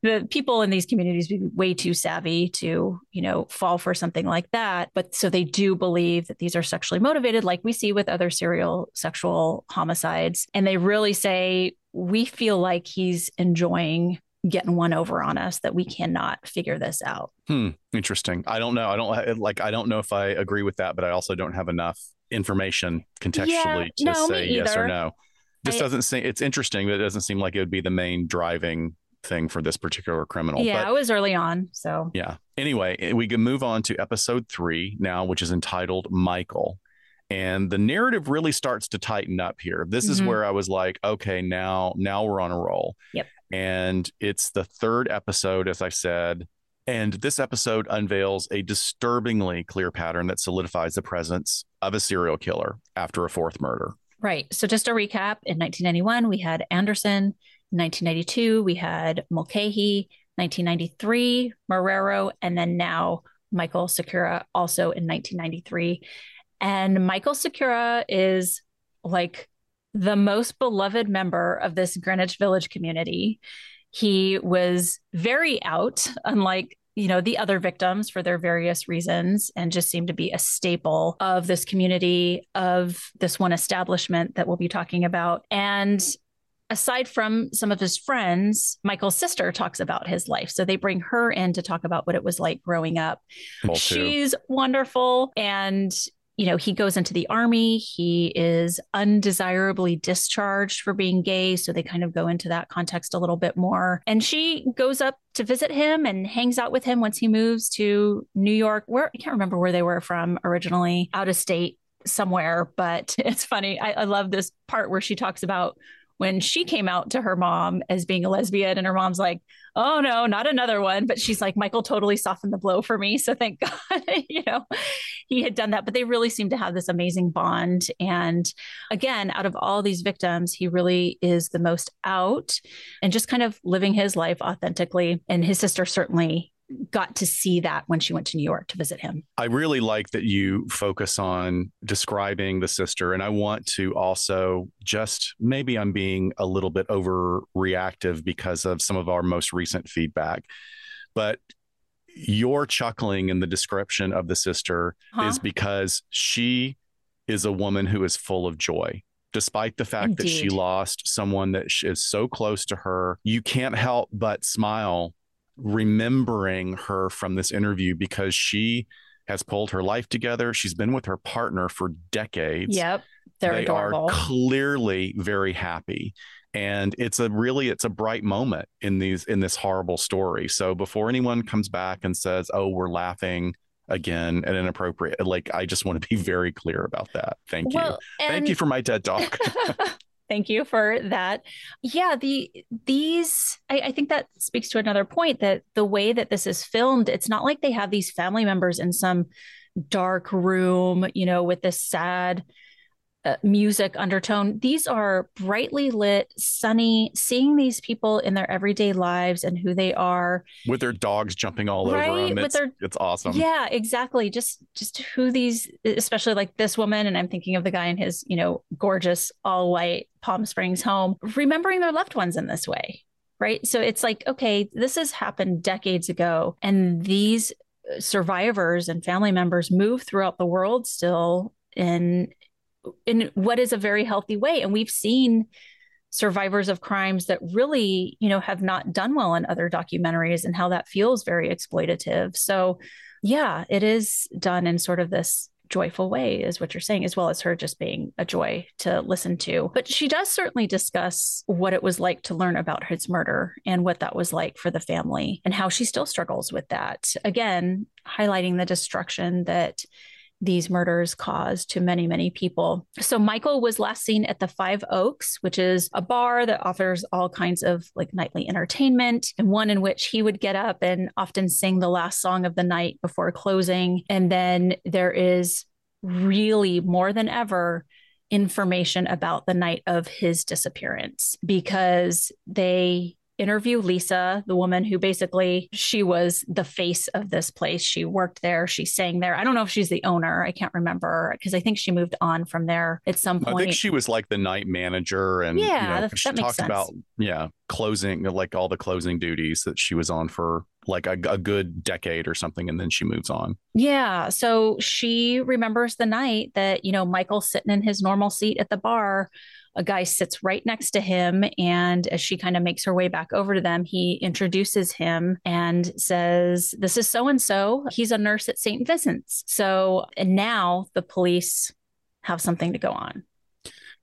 The people in these communities be way too savvy to you know fall for something like like that. But so they do believe that these are sexually motivated, like we see with other serial sexual homicides. And they really say, we feel like he's enjoying getting one over on us that we cannot figure this out. Hmm. Interesting. I don't know. I don't like, I don't know if I agree with that, but I also don't have enough information contextually yeah, to no, say yes or no. This I, doesn't seem, it's interesting, but it doesn't seem like it would be the main driving thing for this particular criminal. Yeah, but, it was early on. So, yeah. Anyway, eh, we can move on to episode three now, which is entitled Michael. And the narrative really starts to tighten up here. This mm-hmm. is where I was like, okay, now, now we're on a roll. Yep. And it's the third episode, as I said. And this episode unveils a disturbingly clear pattern that solidifies the presence of a serial killer after a fourth murder. Right. So, just a recap in 1991, we had Anderson 1992, we had Mulcahy, 1993, Marrero, and then now Michael Sakara also in 1993. And Michael Sakara is like the most beloved member of this Greenwich Village community. He was very out, unlike you know the other victims for their various reasons and just seemed to be a staple of this community of this one establishment that we'll be talking about and aside from some of his friends, Michael's sister talks about his life. So they bring her in to talk about what it was like growing up. She's wonderful. And, you know, he goes into the army. He is undesirably discharged for being gay. So they kind of go into that context a little bit more. And she goes up to visit him and hangs out with him once he moves to New York, where I can't remember where they were from originally, out of state somewhere. But <laughs> it's funny. I, I love this part where she talks about when she came out to her mom as being a lesbian and her mom's like oh no not another one. But she's like michael totally softened the blow for me. So thank <laughs> god you know he had done that. But they really seem to have this amazing bond. And again out of all these victims he really is the most out and just kind of living his life authentically. And his sister certainly got to see that when she went to New York to visit him. I really like that you focus on describing the sister. And I want to also just maybe I'm being a little bit overreactive because of some of our most recent feedback. But your chuckling in the description of the sister huh? is because she is a woman who is full of joy. Despite the fact Indeed. that she lost someone that is so close to her, you can't help but smile remembering her from this interview because she has pulled her life together. She's been with her partner for decades. Yep. They're they adorable. are clearly very happy and it's a really it's a bright moment in these in this horrible story so before anyone comes back and says oh we're laughing again and inappropriate like i just want to be very clear about that thank well, you thank you for my ted talk <laughs> <laughs> thank you for that. Yeah the these I, I think that speaks to another point that the way that this is filmed it's not like they have these family members in some dark room you know with this sad uh, music undertone. These are brightly lit, sunny, seeing these people in their everyday lives and who they are. With their dogs jumping all right? over them. It's, their, it's awesome. Yeah, exactly. Just just who these, especially like this woman, and I'm thinking of the guy in his, you know, gorgeous all white Palm Springs home, remembering their loved ones in this way. Right. So it's like, okay, this has happened decades ago. And these survivors and family members move throughout the world still in in what is a very healthy way. And we've seen survivors of crimes that really, you know, have not done well in other documentaries and how that feels very exploitative. So, yeah, it is done in sort of this joyful way, is what you're saying, as well as her just being a joy to listen to. But she does certainly discuss what it was like to learn about his murder and what that was like for the family and how she still struggles with that. Again, highlighting the destruction that these murders caused to many, many people. So Michael was last seen at the Five Oaks, which is a bar that offers all kinds of like nightly entertainment, and one in which he would get up and often sing the last song of the night before closing. And then there is really more than ever information about the night of his disappearance because they interview Lisa, the woman who basically she was the face of this place. She worked there, she sang there. I don't know if she's the owner. I can't remember because I think she moved on from there at some point. I think she was like the night manager and yeah, you know, that, she that talked sense. about yeah, closing like all the closing duties that she was on for like a, a, good decade or something and then she moves on yeah so she remembers the night that you know michael's sitting in his normal seat at the bar a guy sits right next to him. And as she kind of makes her way back over to them, he introduces him and says, This is so and so. He's a nurse at St. Vincent's. So, and now the police have something to go on.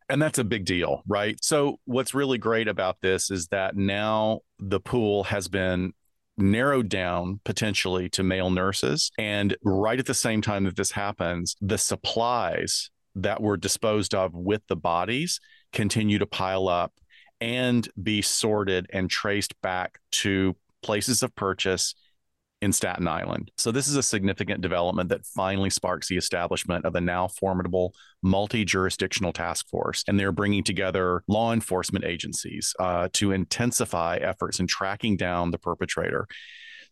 And that's a big deal, right? So, what's really great about this is that now the pool has been narrowed down potentially to male nurses. And right at the same time that this happens, the supplies that were disposed of with the bodies continue to pile up and be sorted and traced back to places of purchase in Staten Island. So, this is a significant development that finally sparks the establishment of a now formidable multi jurisdictional task force. And they're bringing together law enforcement agencies uh, to intensify efforts in tracking down the perpetrator.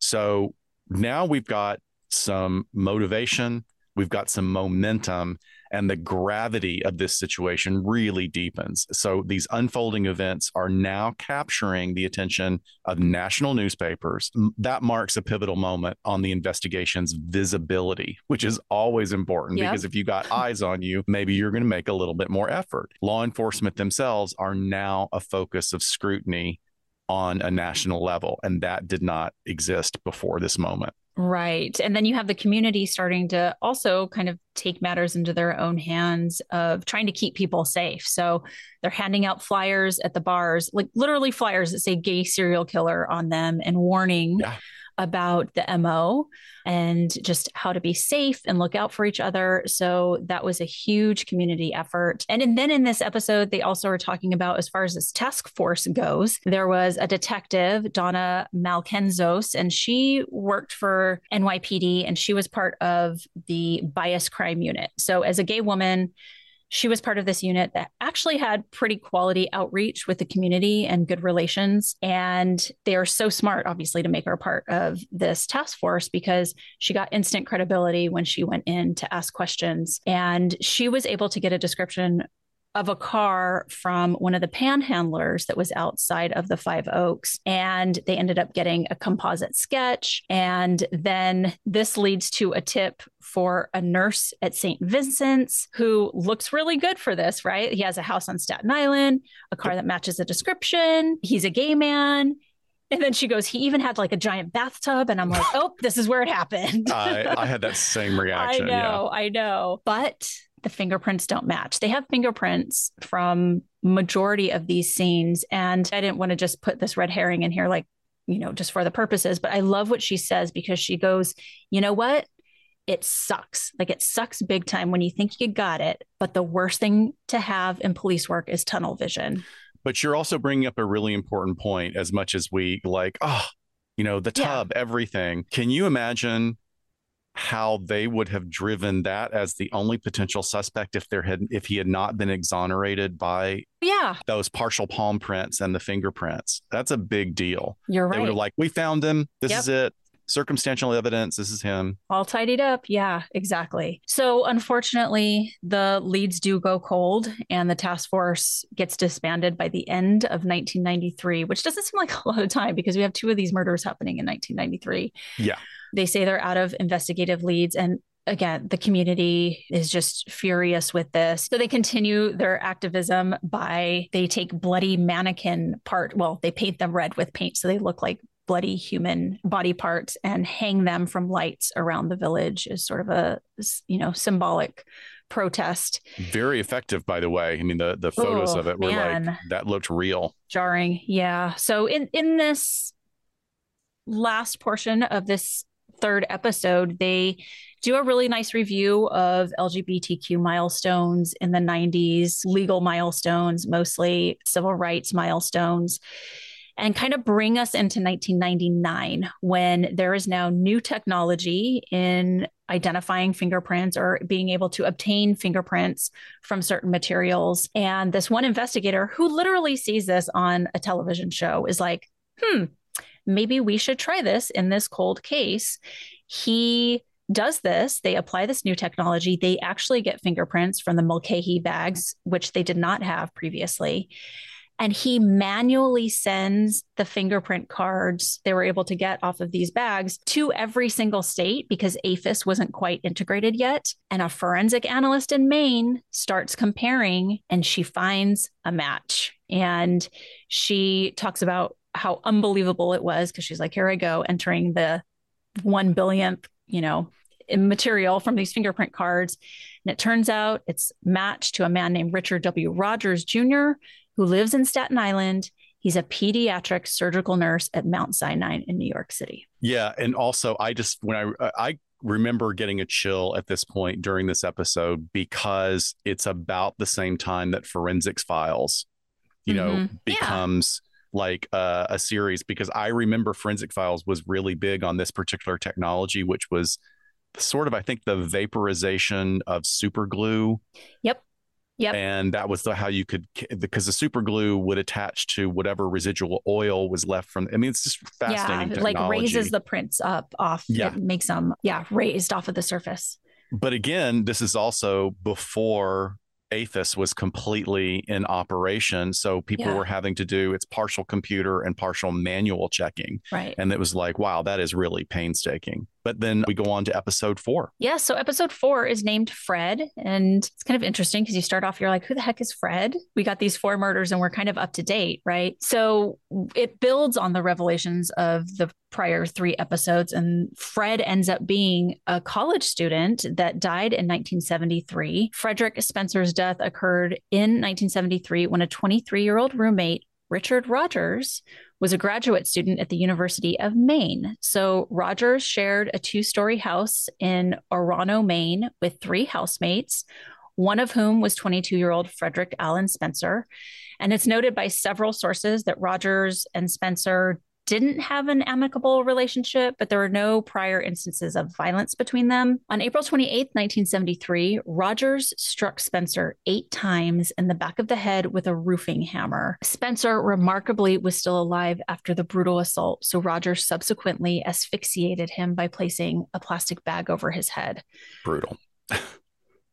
So, now we've got some motivation, we've got some momentum and the gravity of this situation really deepens. So these unfolding events are now capturing the attention of national newspapers. That marks a pivotal moment on the investigation's visibility, which is always important because if you got <laughs> eyes on you, maybe you're going to make a little bit more effort. Law enforcement themselves are now a focus of scrutiny on a national level, and that did not exist before this moment. Right. And then you have the community starting to also kind of take matters into their own hands of trying to keep people safe. So they're handing out flyers at the bars, like literally flyers that say gay serial killer on them and warning yeah about the MO and just how to be safe and look out for each other. So that was a huge community effort. And then in this episode, they also are talking about as far as this task force goes, there was a detective, Donna Malkenzos, and she worked for NYPD and she was part of the bias crime unit. So as a gay woman, she was part of this unit that actually had pretty quality outreach with the community and good relations. And they are so smart, obviously, to make her part of this task force because she got instant credibility when she went in to ask questions. And she was able to get a description of a car from one of the panhandlers that was outside of the Five Oaks. And they ended up getting a composite sketch. And then this leads to a tip for a nurse at St. Vincent's who looks really good for this, right? He has a house on Staten Island, a car that matches the description. He's a gay man. And then she goes, he even had like a giant bathtub. And I'm like, <laughs> oh, this is where it happened. I, I, had that <laughs> same reaction. I know, yeah. I know. But the fingerprints don't match. They have fingerprints from majority of these scenes. And I didn't want to just put this red herring in here, like, you know, just for the purposes, but I love what she says because she goes, you know what? It sucks. Like it sucks big time when you think you got it. But the worst thing to have in police work is tunnel vision. But you're also bringing up a really important point as much as we like, oh, you know, the tub, yeah. everything. Can you imagine how they would have driven that as the only potential suspect if there had if he had not been exonerated by yeah. those partial palm prints and the fingerprints. That's a big deal. You're right they would have like we found him. This yep. is it. Circumstantial evidence. This is him. All tidied up. Yeah exactly. So unfortunately the leads do go cold and the task force gets disbanded by the end of 1993 which doesn't seem like <laughs> a lot of time because we have two of these murders happening in 1993 yeah they say they're out of investigative leads and again, the community is just furious with this. So they continue their activism by they take bloody mannequin part. Well, they paint them red with paint so they look like bloody human body parts and hang them from lights around the village as sort of a you know symbolic protest. Very effective, by the way. I mean, the the photos oh, of it were man. like that looked real. Jarring, yeah. So in in this last portion of this third episode, they do a really nice review of LGBTQ milestones in the 90s, legal milestones, mostly civil rights milestones, and kind of bring us into 1999 when there is now new technology in identifying fingerprints or being able to obtain fingerprints from certain materials. And this one investigator who literally sees this on a television show is like, hmm, maybe we should try this in this cold case. He does this. They apply this new technology. They actually get fingerprints from the Mulcahy bags, which they did not have previously. And he manually sends the fingerprint cards they were able to get off of these bags to every single state because AFIS wasn't quite integrated yet. And a forensic analyst in Maine starts comparing and she finds a match. And she talks about how unbelievable it was because she's like, here I go, entering the one billionth, you know, material from these fingerprint cards. And it turns out it's matched to a man named Richard W. Rogers Jr., who lives in Staten Island. He's a pediatric surgical nurse at Mount Sinai in New York City. Yeah. And also, I just, when I, I, remember getting a chill at this point during this episode because it's about the same time that forensics files you mm-hmm. know becomes yeah like uh, a series because I remember Forensic Files was really big on this particular technology, which was sort of I think the vaporization of super glue. Yep. Yep. And that was the, how you could because the super glue would attach to whatever residual oil was left from. I mean, it's just fascinating. Yeah, technology. like raises the prints up off. Yeah, makes them yeah raised off of the surface. But again, this is also before AFIS was completely in operation. So people yeah. were having to do its partial computer and partial manual checking. Right. And it was like, wow, that is really painstaking. But then we go on to episode four. Yeah. So episode four is named Fred. And it's kind of interesting because you start off, you're like, who the heck is Fred? We got these four murders and we're kind of up to date, right? So it builds on the revelations of the prior three episodes. And Fred ends up being a college student that died in 1973. Frederick Spencer's death occurred in 1973 when a 23 year old roommate Richard Rogers was a graduate student at the University of Maine. So Rogers shared a two story house in Orono, Maine, with three housemates, one of whom was 22 year old Frederick Allen Spencer. And it's noted by several sources that Rogers and Spencer didn't have an amicable relationship, but there were no prior instances of violence between them. On April 28, 1973, Rogers struck Spencer eight times in the back of the head with a roofing hammer. Spencer remarkably was still alive after the brutal assault, so Rogers subsequently asphyxiated him by placing a plastic bag over his head. Brutal. <laughs>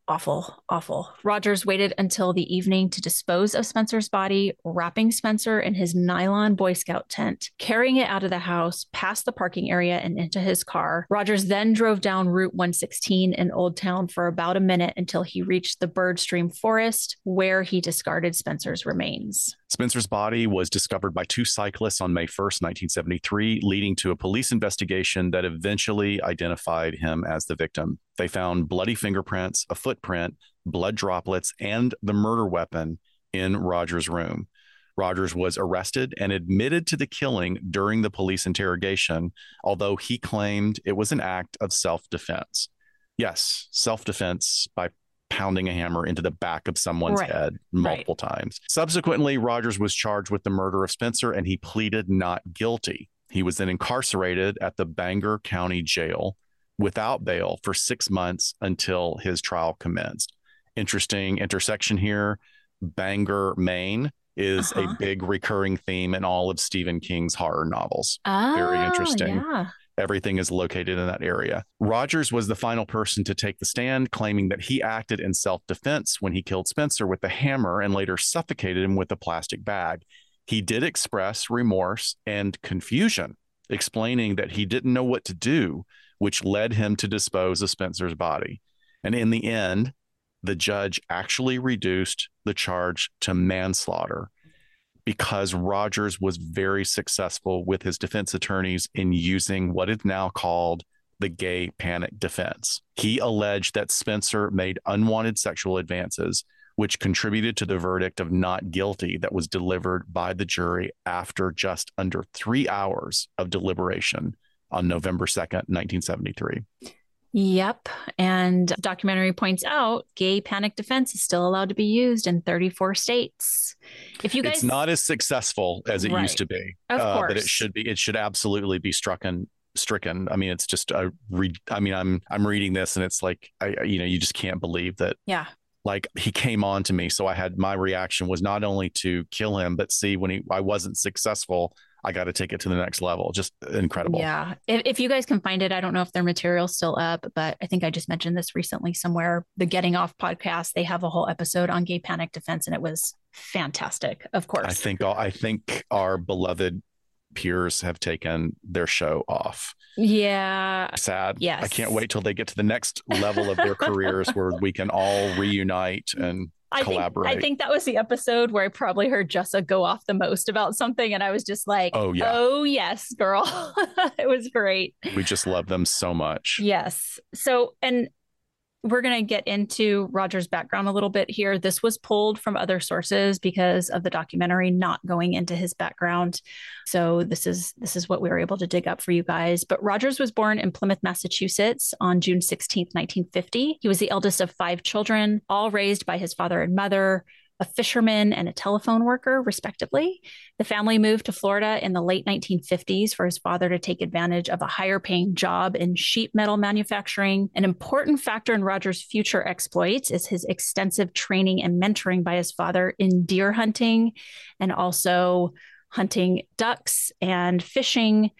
awful, awful. Rogers waited until the evening to dispose of Spencer's body, wrapping Spencer in his nylon Boy Scout tent, carrying it out of the house, past the parking area, and into his car. Rogers then drove down Route 116 in Old Town for about a minute until he reached the Bird Stream Forest, where he discarded Spencer's remains. Spencer's body was discovered by two cyclists on May 1st, 1973, leading to a police investigation that eventually identified him as the victim. They found bloody fingerprints, a footprint, blood droplets, and the murder weapon in Rogers' room. Rogers was arrested and admitted to the killing during the police interrogation, although he claimed it was an act of self defense. Yes, self defense by pounding a hammer into the back of someone's right. head multiple right. times. Subsequently, Rogers was charged with the murder of Spencer and he pleaded not guilty. He was then incarcerated at the Bangor County Jail without bail for six months until his trial commenced. Interesting intersection here. Bangor, Maine is uh-huh. a big recurring theme in all of Stephen King's horror novels. Oh, Very interesting. Yeah. Everything is located in that area. Rogers was the final person to take the stand, claiming that he acted in self defense when he killed Spencer with a hammer and later suffocated him with a plastic bag. He did express remorse and confusion, explaining that he didn't know what to do, which led him to dispose of Spencer's body. And in the end, the judge actually reduced the charge to manslaughter because Rogers was very successful with his defense attorneys in using what is now called the gay panic defense. He alleged that Spencer made unwanted sexual advances, which contributed to the verdict of not guilty that was delivered by the jury after just under three hours of deliberation on November 2nd, 1973. Yep. And documentary points out gay panic defense is still allowed to be used in 34 states. If you guys It's not as successful as it right. used to be. Of uh, course. But it should be it should absolutely be struck and stricken. I mean, it's just a read I mean, I'm I'm reading this and it's like I you know, you just can't believe that. Yeah. Like he came on to me. So I had my reaction was not only to kill him, but see when he I wasn't successful I got to take it to the next level. Just incredible. Yeah. If, if you guys can find it, I don't know if their material's still up, but I think I just mentioned this recently somewhere. The Getting Off podcast, they have a whole episode on gay panic defense, and it was fantastic. Of course. I think I think our beloved peers have taken their show off. Yeah. Sad. Yes. I can't wait till they get to the next level of their careers <laughs> where we can all reunite and I collaborate. Think, I think that was the episode where I probably heard Jessa go off the most about something. And I was just like, oh, yeah. Oh, yes, girl. <laughs> it was great. We just love them so much. Yes. So, and we're going to get into Roger's background a little bit here. This was pulled from other sources because of the documentary not going into his background. So this is this is what we were able to dig up for you guys. But Rogers was born in Plymouth, Massachusetts on June 16th, 1950. He was the eldest of five children, all raised by his father and mother a fisherman and a telephone worker, respectively. The family moved to Florida in the late 1950s for his father to take advantage of a higher paying job in sheet metal manufacturing. An important factor in Rogers' future exploits is his extensive training and mentoring by his father in deer hunting and also hunting ducks and fishing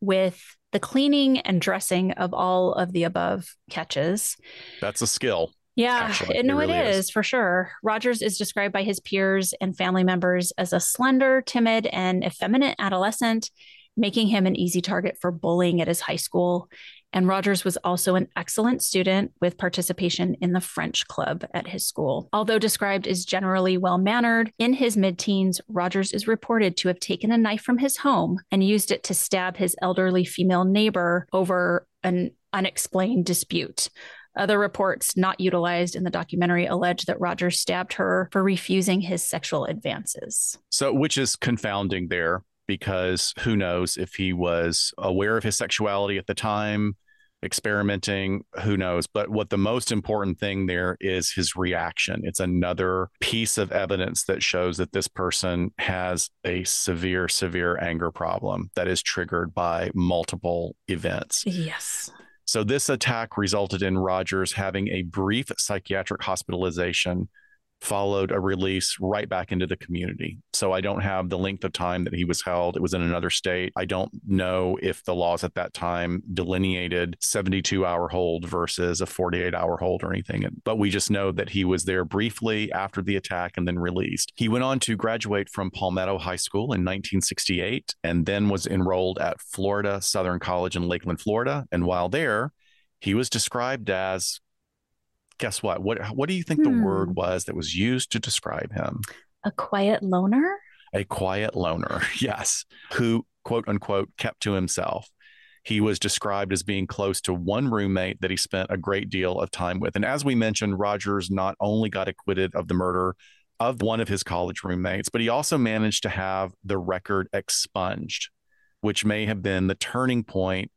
with the cleaning and dressing of all of the above catches. That's a skill. Yeah, actually. it, no, it, really it is, is for sure. Rogers is described by his peers and family members as a slender, timid, and effeminate adolescent, making him an easy target for bullying at his high school. And Rogers was also an excellent student with participation in the French club at his school. Although described as generally well mannered, in his mid teens, Rogers is reported to have taken a knife from his home and used it to stab his elderly female neighbor over an unexplained dispute. Other reports not utilized in the documentary allege that Rogers stabbed her for refusing his sexual advances. So, which is confounding there because who knows if he was aware of his sexuality at the time, experimenting, who knows. But what the most important thing there is his reaction. It's another piece of evidence that shows that this person has a severe, severe anger problem that is triggered by multiple events. Yes. So, this attack resulted in Rogers having a brief psychiatric hospitalization followed a release right back into the community. So I don't have the length of time that he was held. It was in another state. I don't know if the laws at that time delineated 72 hour hold versus a 48 hour hold or anything. But we just know that he was there briefly after the attack and then released. He went on to graduate from Palmetto High School in 1968 and then was enrolled at Florida Southern College in Lakeland, Florida. And while there, he was described as guess what? What what do you think hmm. the word hmm. was that was used to describe him? A quiet loner? A quiet loner, <laughs> yes, who quote unquote kept to himself. He was described as being close to one roommate that he spent a great deal of time with. And as we mentioned, Rogers not only got acquitted of the murder of one of his college roommates, but he also managed to have the record expunged, which may have been the turning point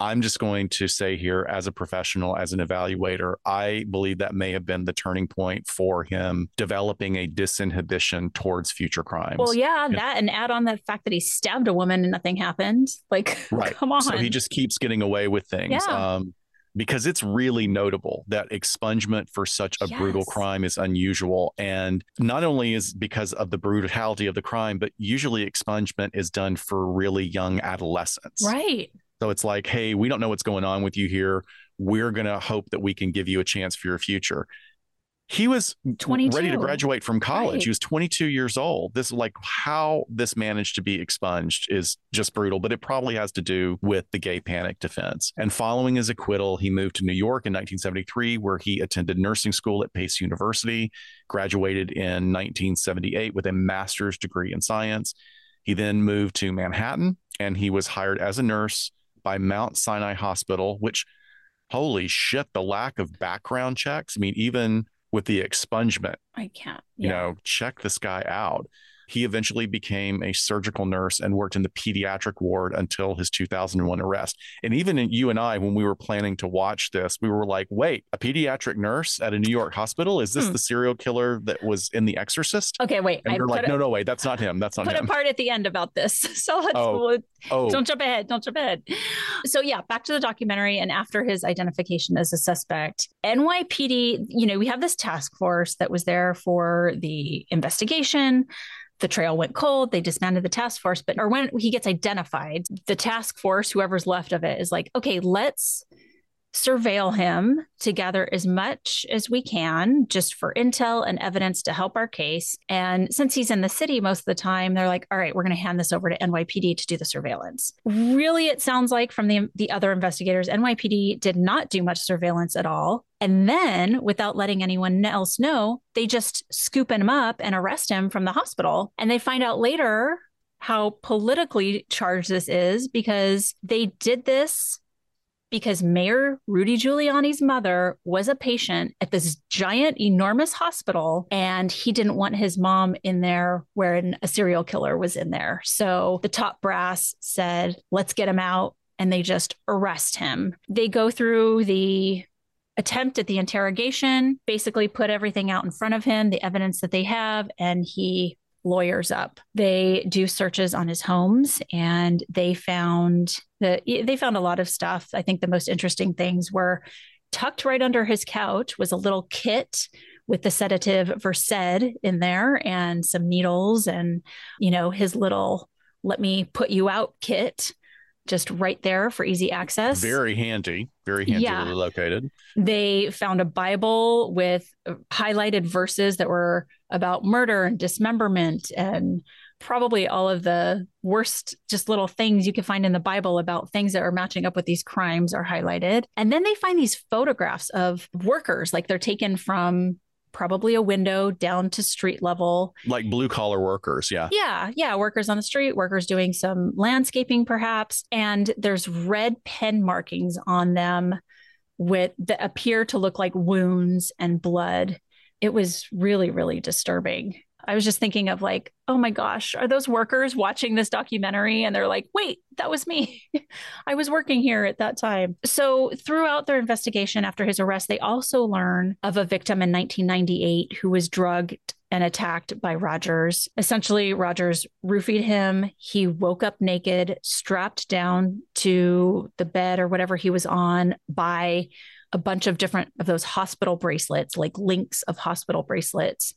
I'm just going to say here, as a professional, as an evaluator, I believe that may have been the turning point for him developing a disinhibition towards future crimes. Well, yeah, that and add on the fact that he stabbed a woman and nothing happened. Like, <laughs> right. come on. So he just keeps getting away with things. Yeah. Um, because it's really notable that expungement for such a yes. brutal crime is unusual. And not only is because of the brutality of the crime, but usually expungement is done for really young adolescents. Right. So it's like, hey, we don't know what's going on with you here. We're going to hope that we can give you a chance for your future. He was 22. ready to graduate from college. Right. He was 22 years old. This like how this managed to be expunged is just brutal, but it probably has to do with the gay panic defense. And following his acquittal, he moved to New York in 1973 where he attended nursing school at Pace University, graduated in 1978 with a master's degree in science. He then moved to Manhattan and he was hired as a nurse by Mount Sinai Hospital, which, holy shit, the lack of background checks. I mean, even with the expungement, I can't, yeah. you know, check this guy out. He eventually became a surgical nurse and worked in the pediatric ward until his 2001 arrest. And even you and I, when we were planning to watch this, we were like, wait, a pediatric nurse at a New York hospital? Is this hmm. the serial killer that was in The Exorcist? Okay, wait. And you're like, a, no, no, wait, that's not him. That's not put him. Put a part at the end about this. <laughs> So let's, oh. oh. don't jump ahead. Don't jump ahead. So, yeah, back to the documentary. And after his identification as a suspect, NYPD, you know, we have this task force that was there for the investigation the trail went cold. They disbanded the task force. But or when he gets identified, the task force, whoever's left of it, is like, okay, let's surveil him to gather as much as we can just for intel and evidence to help our case. And since he's in the city most of the time, they're like, all right, we're going to hand this over to NYPD to do the surveillance. Really, it sounds like from the, the other investigators, NYPD did not do much surveillance at all. And then, without letting anyone else know, they just scoop him up and arrest him from the hospital. And they find out later how politically charged this is because they did this because Mayor Rudy Giuliani's mother was a patient at this giant, enormous hospital, and he didn't want his mom in there when a serial killer was in there. So the top brass said, let's get him out. And they just arrest him. They go through the attempt at the interrogation, basically put everything out in front of him, the evidence that they have, and he lawyers up. They do searches on his homes and they found the they found a lot of stuff. I think the most interesting things were tucked right under his couch was a little kit with the sedative Versed in there and some needles and you know his little let me put you out kit just right there for easy access. Very handy, very handy yeah. located. They found a Bible with uh, highlighted verses that were about murder and dismemberment and probably all of the worst just little things you can find in the Bible about things that are matching up with these crimes are highlighted. And then they find these photographs of workers like they're taken from probably a window down to street level. Like blue collar workers. Yeah. Yeah. Yeah. Workers on the street, workers doing some landscaping perhaps. And there's red pen markings on them with that appear to look like wounds and blood. It was really, really disturbing. I was just thinking of like, oh my gosh, are those workers watching this documentary and they're like, wait, that was me. <laughs> I was working here at that time. So, throughout their investigation after his arrest, they also learn of a victim in 1998 who was drugged and attacked by Rogers. Essentially, Rogers roofied him. He woke up naked, strapped down to the bed or whatever he was on by a bunch of different of those hospital bracelets, like links of hospital bracelets.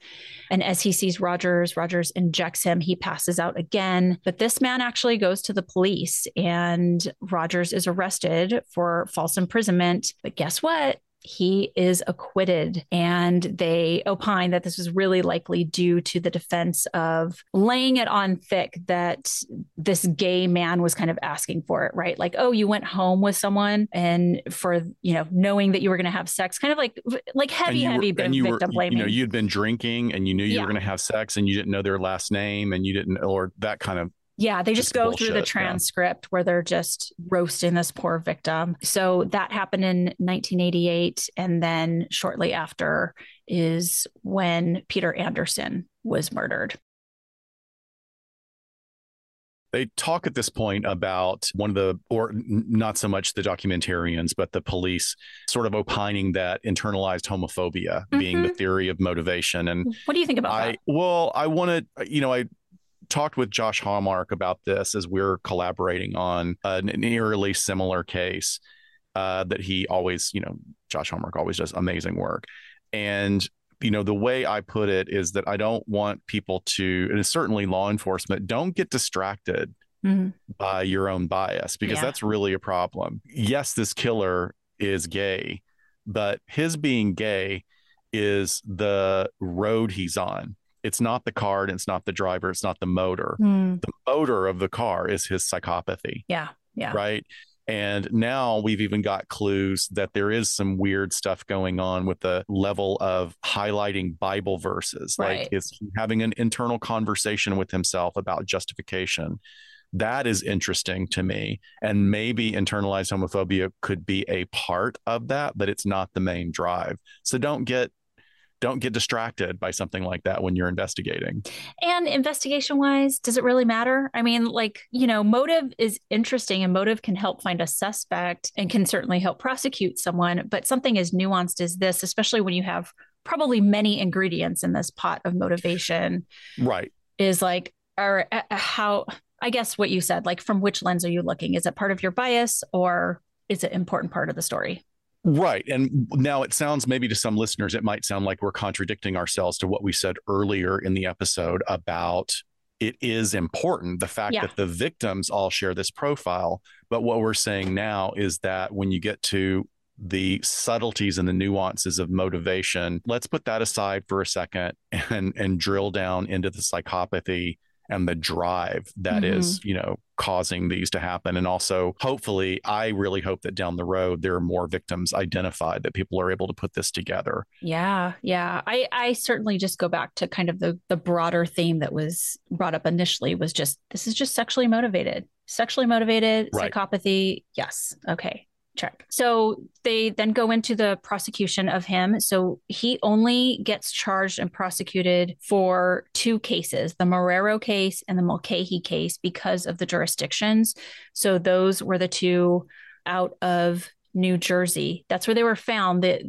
And as he sees Rogers, Rogers injects him. He passes out again. But this man actually goes to the police and Rogers is arrested for false imprisonment. But guess what? He is acquitted. And they opine that this was really likely due to the defense of laying it on thick that this gay man was kind of asking for it, right? Like, oh, you went home with someone and for, you know, knowing that you were going to have sex, kind of like, like heavy, heavy were, victim were, blaming. You know, you'd been drinking and you knew you yeah. were going to have sex and you didn't know their last name and you didn't, or that kind of yeah, they just, just go bullshit, through the transcript yeah. where they're just roasting this poor victim. So that happened in 1988. And then shortly after is when Peter Anderson was murdered. They talk at this point about one of the, or not so much the documentarians, but the police sort of opining that internalized homophobia mm-hmm. being the mm-hmm. theory of motivation. And what do you think about I, that? Well, I want to, you know, I talked with Josh Hallmark about this as we're collaborating on an eerily similar case uh, that he always, you know, Josh Hallmark always does amazing work. And, you know, the way I put it is that I don't want people to, and certainly law enforcement, don't get distracted mm-hmm. by your own bias because yeah. that's really a problem. Yes, this killer is gay, but his being gay is the road he's on it's not the car and it's not the driver it's not the motor mm. the motor of the car is his psychopathy yeah yeah right and now we've even got clues that there is some weird stuff going on with the level of highlighting Bible verses. Right. Like is having an internal conversation with himself about justification. That is interesting to me. And maybe internalized homophobia could be a part of that, but it's not the main drive. So don't get don't get distracted by something like that when you're investigating. And investigation wise, does it really matter? I mean, like, you know, motive is interesting and motive can help find a suspect and can certainly help prosecute someone. But something as nuanced as this, especially when you have probably many ingredients in this pot of motivation, right? Is like, or uh, uh, how, I guess what you said, like, from which lens are you looking? Is it part of your bias or is it important part of the story? Right. And now it sounds maybe to some listeners, it might sound like we're contradicting ourselves to what we said earlier in the episode about it is important the fact yeah. that the victims all share this profile. But what we're saying now is that when you get to the subtleties and the nuances of motivation, let's put that aside for a second <laughs> and and drill down into the psychopathy and the drive that mm-hmm. is, you know, causing these to happen. And also, hopefully, I really hope that down the road there are more victims identified that people are able to put this together. Yeah, yeah. I I certainly just go back to kind of the the broader theme that was brought up initially was just this is just sexually motivated. Sexually motivated right. psychopathy. Yes. Okay check. So they then go into the prosecution of him. So he only gets charged and prosecuted for two cases the Marrero case and the Mulcahy case because of the jurisdictions. So those were the two out of New Jersey. That's where they were found. That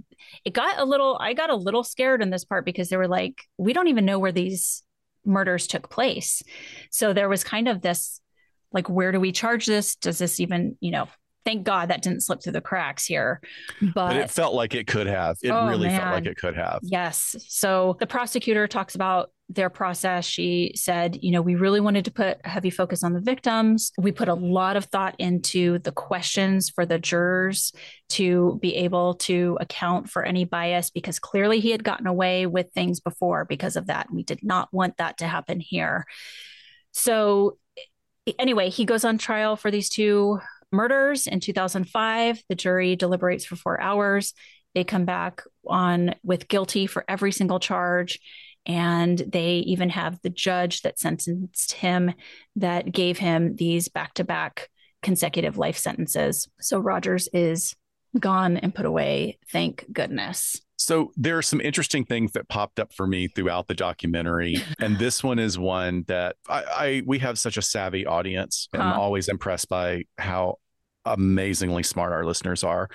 it got a little I got a little scared in this part because they were like, we don't even know where these murders took place. So there was kind of this like where do we charge this? Does this even, you know, thank God that didn't slip through the cracks here. But, but it felt like it could have. It oh, really man. felt like it could have. Yes. So the prosecutor talks about their process. She said, you know, we really wanted to put a heavy focus on the victims. We put a lot of thought into the questions for the jurors to be able to account for any bias because clearly he had gotten away with things before because of that. We did not want that to happen here. So, anyway, he goes on trial for these two murders in 2005. The jury deliberates for four hours. They come back on with guilty for every single charge. And they even have the judge that sentenced him that gave him these back to back consecutive life sentences. So Rogers is gone and put away. Thank goodness. So there are some interesting things that popped up for me throughout the documentary, <laughs> and this one is one that I, I we have such a savvy audience, and huh. I'm uh-huh. always impressed by how amazingly smart our listeners are.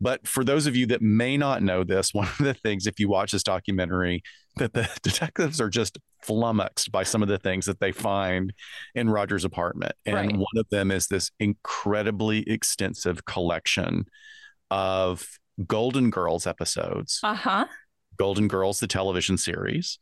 But for those of you that may not know this, <laughs> one of the things, if you watch this documentary, that the <laughs> detectives are just flummoxed by some of the things that they find in Roger's apartment. And right. one of them is this incredibly extensive collection of Golden Girls episodes. Uh huh. Golden Girls, the television series,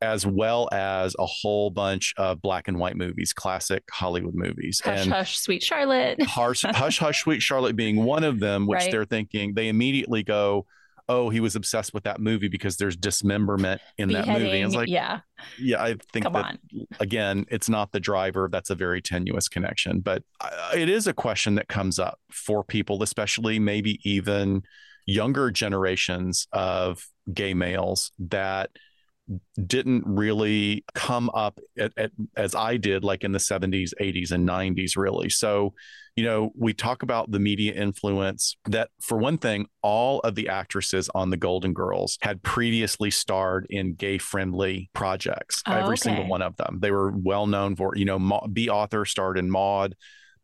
as well as a whole bunch of black and white movies, classic Hollywood movies. Hush, and Hush, Sweet Charlotte. Hush, <laughs> Hush, Hush, Sweet Charlotte being one of them, which Right. they're thinking, they immediately go, oh, he was obsessed with that movie because there's dismemberment in that movie. Beheading. I was like, yeah. yeah, I think Come that on. again, it's not the driver. That's a very tenuous connection, but it is a question that comes up for people, especially maybe even younger generations of gay males that didn't really come up at, at, as I did, like in the 70s, 80s, and 90s, really. So, you know, we talk about the media influence that, for one thing, all of the actresses on the Golden Girls had previously starred in gay friendly projects, Oh, every okay. single one of them. They were well known for, you know, Ma- Bea Arthur starred in Maude.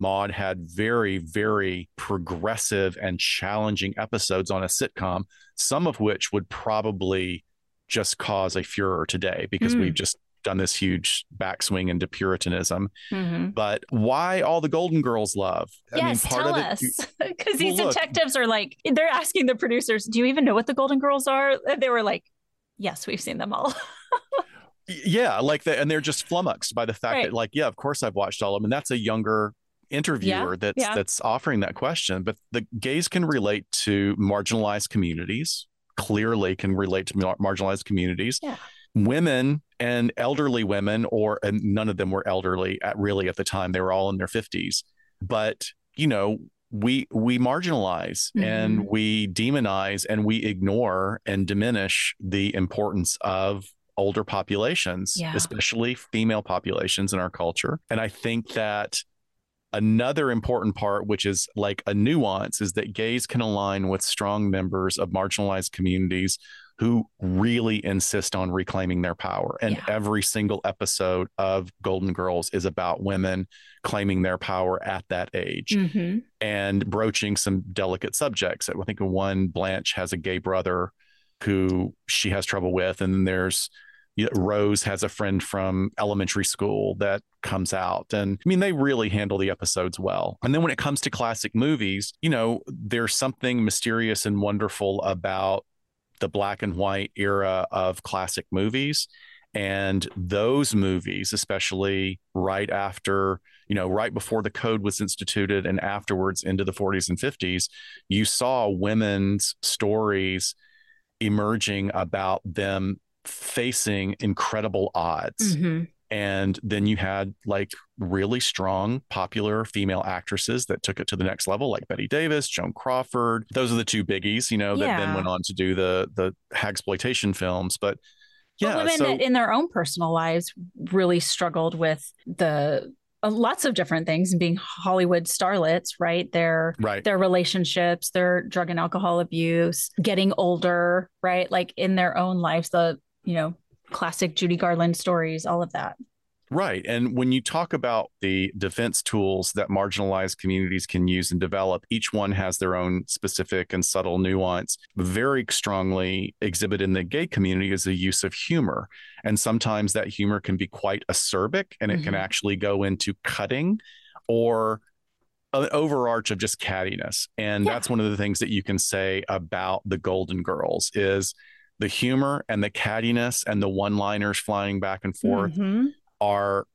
Maude had very, very progressive and challenging episodes on a sitcom, some of which would probably just cause a furor today because Mm. we've just done this huge backswing into Puritanism. hmm But why all the Golden Girls love? Yes, tell us. <laughs> Because these Well, look- detectives are like, they're asking the producers, do you even know what the Golden Girls are? And They were like, yes, we've seen them all. <laughs> yeah, like that, and they're just flummoxed by the fact Right. that, like, yeah, of course I've watched all of them, and that's a younger interviewer that's yeah. that's offering that question. But the gays can relate to marginalized communities. Clearly, can relate to mar- marginalized communities. Yeah. Women and elderly women, or and none of them were elderly at really at the time. They were all in their fifties. But you know, we we marginalize and Mhm. we demonize and we ignore and diminish the importance of older populations, Yeah. especially female populations in our culture. And I think that another important part, which is like a nuance, is that gays can align with strong members of marginalized communities who really insist on reclaiming their power. And Yeah. every single episode of Golden Girls is about women claiming their power at that age Mm-hmm. and broaching some delicate subjects. I think one Blanche has a gay brother who she has trouble with, and then there's Rose has a friend from elementary school that comes out, and I mean they really handle the episodes well. And then when it comes to classic movies, you know, there's something mysterious and wonderful about the black and white era of classic movies. And those movies, especially right after, you know, right before the code was instituted and afterwards into the 40s and 50s, you saw women's stories emerging about them facing incredible odds. Mm-hmm. And then you had like really strong, popular female actresses that took it to the next level, like Bette Davis, Joan Crawford. Those are the two biggies, you know, that then went on to do the the hagsploitation films. But yeah, but women so, that in their own personal lives really struggled with the uh, lots of different things and being Hollywood starlets, right? Their right. their relationships, their drug and alcohol abuse, getting older, right? Like in their own lives, the you know classic Judy Garland stories, all of that. Right. And when you talk about the defense tools that marginalized communities can use and develop, each one has their own specific and subtle nuance. Very strongly exhibited in the gay community is the use of humor. And sometimes that humor can be quite acerbic and it can Mhm. actually go into cutting or an overarch of just cattiness. And Yeah. that's one of the things that you can say about the Golden Girls is the humor and the cattiness and the one-liners flying back and forth Mhm. are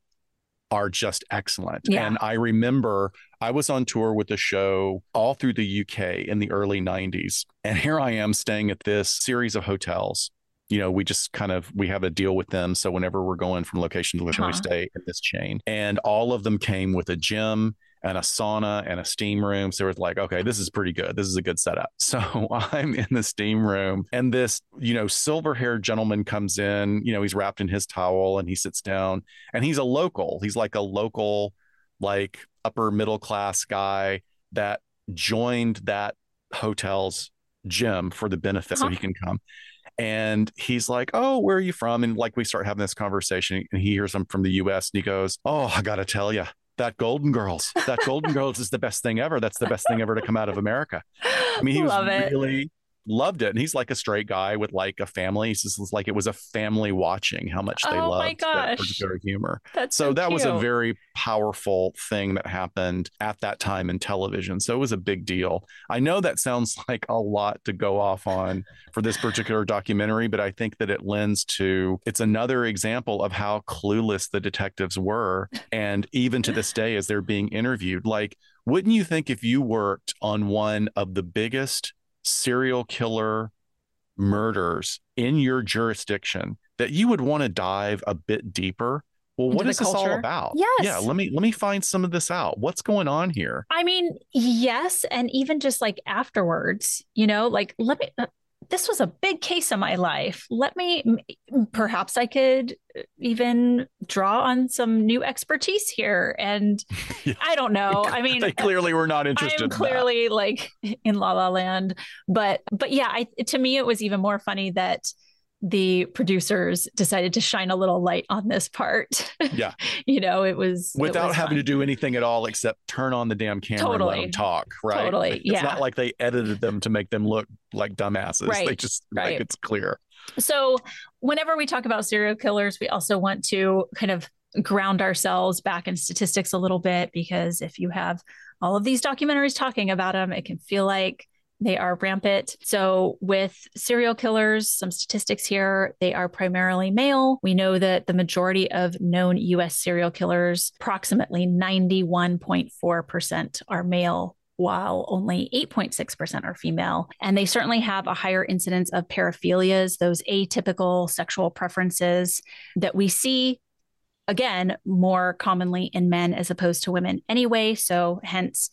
are just excellent. Yeah. And I remember I was on tour with the show all through the UK in the early 90s. And here I am staying at this series of hotels. You know, we just kind of we have a deal with them. So whenever we're going from location to location, we Uh-huh. stay at this chain. And all of them came with a gym and a sauna and a steam room. So it was like, okay, this is pretty good. This is a good setup. <laughs> So I'm in the steam room and this, you know, silver haired gentleman comes in, you know, he's wrapped in his towel and he sits down and he's a local. He's like a local, like upper middle class guy that joined that hotel's gym for the benefit so Uh-huh. he can come. And he's like, Oh, where are you from? And like we start having this conversation, and he hears I'm from the US and he goes, Oh, I gotta tell you, that Golden Girls, that Golden Girls is the best thing ever. That's the best thing ever to come out of America. I mean, he was it. really loved it. And he's like a straight guy with like a family. He says like it was a family watching how much they oh loved that particular humor. That's so, so that was a very powerful thing that happened at that time in television. So it was a big deal. I know that sounds <laughs> like a lot to go off on for this particular documentary, but I think that it lends to it's another example of how clueless the detectives were. And even to this day, as they're being interviewed, like, wouldn't you think if you worked on one of the biggest serial killer murders in your jurisdiction that you would want to dive a bit deeper? Well what is this all about? Yes. Yeah let me let me find some of this out. What's going on here? I mean yes and even just like afterwards you know like let me uh, this was a big case of my life. Let me, perhaps I could uh, even draw on some new expertise here. And <laughs> yeah. I don't know. I mean, they clearly were not interested. I'm clearly in like <laughs> in La La Land, but but yeah, I, to me it was even more funny that the producers decided to shine a little light on this part. Yeah. <laughs> you know, it was without it was having fun. to do anything at all except turn on the damn camera totally. and let them talk. Right. Totally. Yeah. It's yeah. not like they edited them to make them look like dumbasses. Right. They just right. like it's clear. So whenever we talk about serial killers, we also want to kind of ground ourselves back in statistics a little bit because if you have all of these documentaries talking about them, it can feel like they are rampant. So, with serial killers, some statistics here, they are primarily male. We know that the majority of known US serial killers, approximately 91.4%, are male while only 8.6% are female. And they certainly have a higher incidence of paraphilias, those atypical sexual preferences that we see again more commonly in men as opposed to women anyway. So, hence,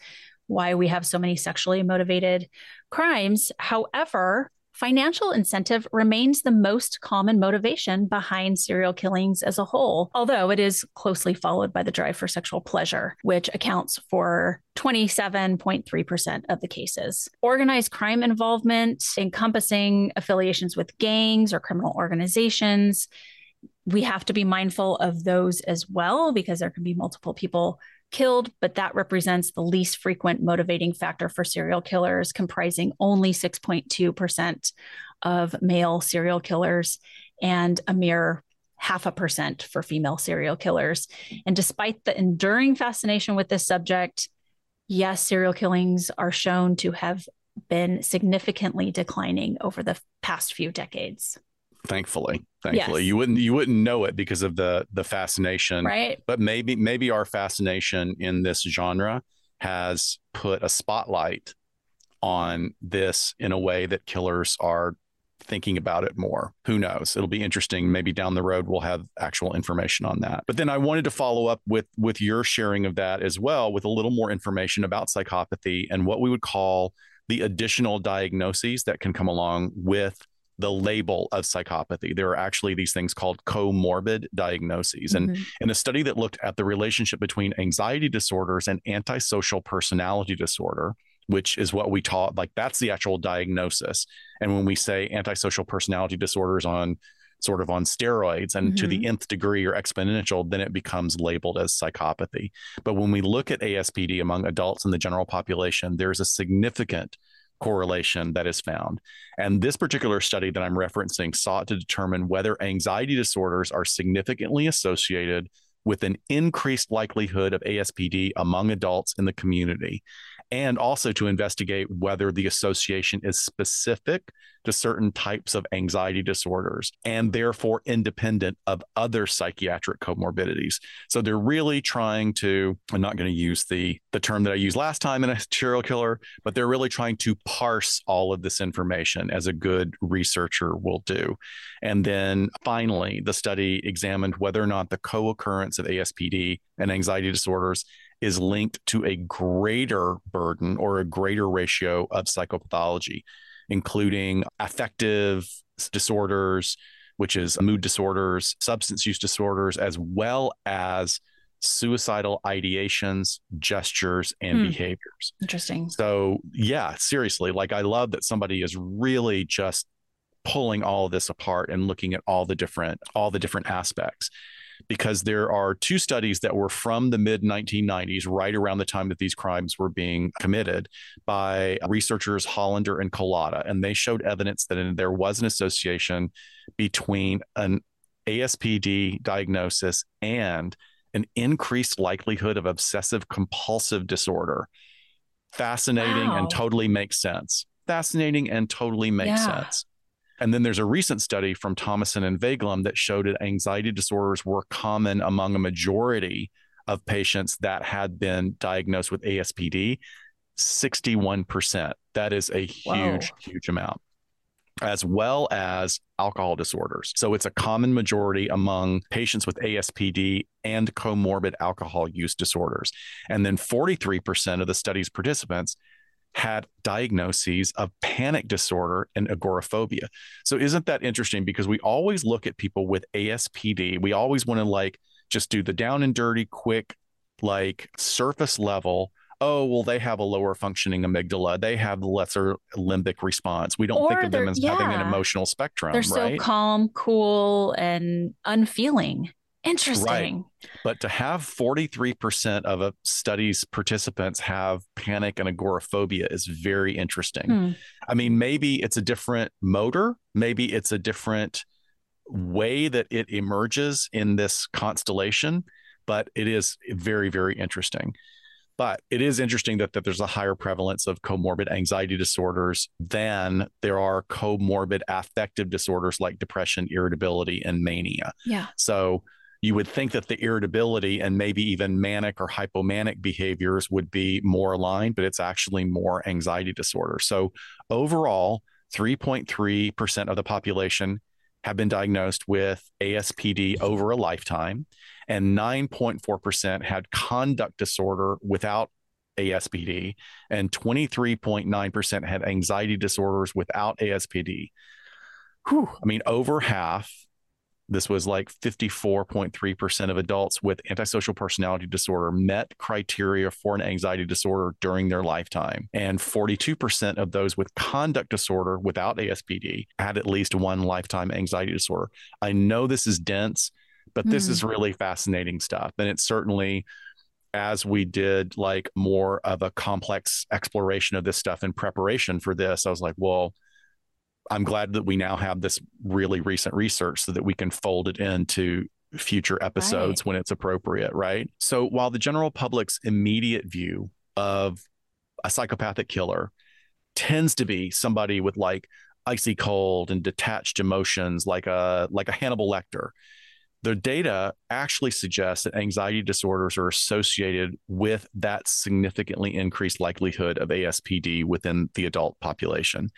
why we have so many sexually motivated crimes. However, financial incentive remains the most common motivation behind serial killings as a whole, although it is closely followed by the drive for sexual pleasure, which accounts for 27.3% of the cases. Organized crime involvement, encompassing affiliations with gangs or criminal organizations. We have to be mindful of those as well because there can be multiple people killed, but that represents the least frequent motivating factor for serial killers, comprising only 6.2% of male serial killers and a mere half a percent for female serial killers. And despite the enduring fascination with this subject, yes, serial killings are shown to have been significantly declining over the past few decades thankfully thankfully. Yes. you wouldn't you wouldn't know it because of the the fascination. Right. But maybe maybe our fascination in this genre has put a spotlight on this in a way that killers are thinking about it more. Who knows? It'll be interesting. Maybe down the road we'll have actual information on that. But then i wanted to follow up with with your sharing of that as well with a little more information about psychopathy and what we would call the additional diagnoses that can come along with the label of psychopathy. There are actually these things called comorbid diagnoses. Mm-hmm. And in a study that looked at the relationship between anxiety disorders and antisocial personality disorder, which is what we taught, like that's the actual diagnosis. And when we say antisocial personality disorders on sort of on steroids and mm-hmm. to the mm-hmm. nth degree or exponential, then it becomes labeled as psychopathy. But when we look at ASPD among adults in the general population, there's a significant correlation that is found. And this particular study that I'm referencing sought to determine whether anxiety disorders are significantly associated with an increased likelihood of ASPD among adults in the community and also to investigate whether the association is specific to certain types of anxiety disorders and therefore independent of other psychiatric comorbidities. So they're really trying to, I'm not going to use the, the term that I used last time in a serial killer, but they're really trying to parse all of this information as a good researcher will do. And then finally, the study examined whether or not the co occurrence of ASPD and anxiety disorders is linked to a greater burden or a greater ratio of psychopathology, including affective disorders, which is mood disorders, substance use disorders, as well as suicidal ideations, gestures, and hmm. behaviors. Interesting. So, yeah, seriously, like I love that somebody is really just pulling all of this apart and looking at all the different all the different aspects. Because there are two studies that were from the mid 1990s, right around the time that these crimes were being committed by researchers Hollander and Collada. And they showed evidence that there was an association between an ASPD diagnosis and an increased likelihood of obsessive compulsive disorder. Fascinating wow. and totally makes sense. Fascinating and totally makes yeah. sense. And then there's a recent study from Tomasson and Vaglum that showed that anxiety disorders were common among a majority of patients that had been diagnosed with ASPD. 61%. That is a huge, Whoa. huge amount as well as alcohol disorders. So it's a common majority among patients with ASPD and comorbid alcohol use disorders. And then 43% of the study's participants had diagnoses of panic disorder and agoraphobia. So isn't that interesting because we always look at people with ASPD, we always want to like just do the down and dirty quick like surface level oh, well, they have a lower functioning amygdala. They have the lesser limbic response. We don't or think of them as yeah, having an emotional spectrum. They're so right? calm, cool, and unfeeling. Interesting. Right. But to have 43% of a study's participants have panic and agoraphobia is very interesting. Hmm. I mean, maybe it's a different motor, maybe it's a different way that it emerges in this constellation, but it is very, very interesting. But it is interesting that, that there's a higher prevalence of comorbid anxiety disorders than there are comorbid affective disorders like depression, irritability, and mania. Yeah. So you would think that the irritability and maybe even manic or hypomanic behaviors would be more aligned, but it's actually more anxiety disorder. So overall, 3.3% of the population have been diagnosed with ASPD over a lifetime and 9.4% had conduct disorder without ASPD, and 23.9% had anxiety disorders without ASPD. Whew. I mean, over half, this was like 54.3% of adults with antisocial personality disorder met criteria for an anxiety disorder during their lifetime. And 42% of those with conduct disorder without ASPD had at least one lifetime anxiety disorder. I know this is dense but this mm. is really fascinating stuff. And it's certainly as we did like more of a complex exploration of this stuff in preparation for this, I was like, well, I'm glad that we now have this really recent research so that we can fold it into future episodes right. when it's appropriate, right? So while the general public's immediate view of a psychopathic killer tends to be somebody with like icy cold and detached emotions like a like a Hannibal Lecter the data actually suggests that anxiety disorders are associated with that significantly increased likelihood of ASPD within the adult population.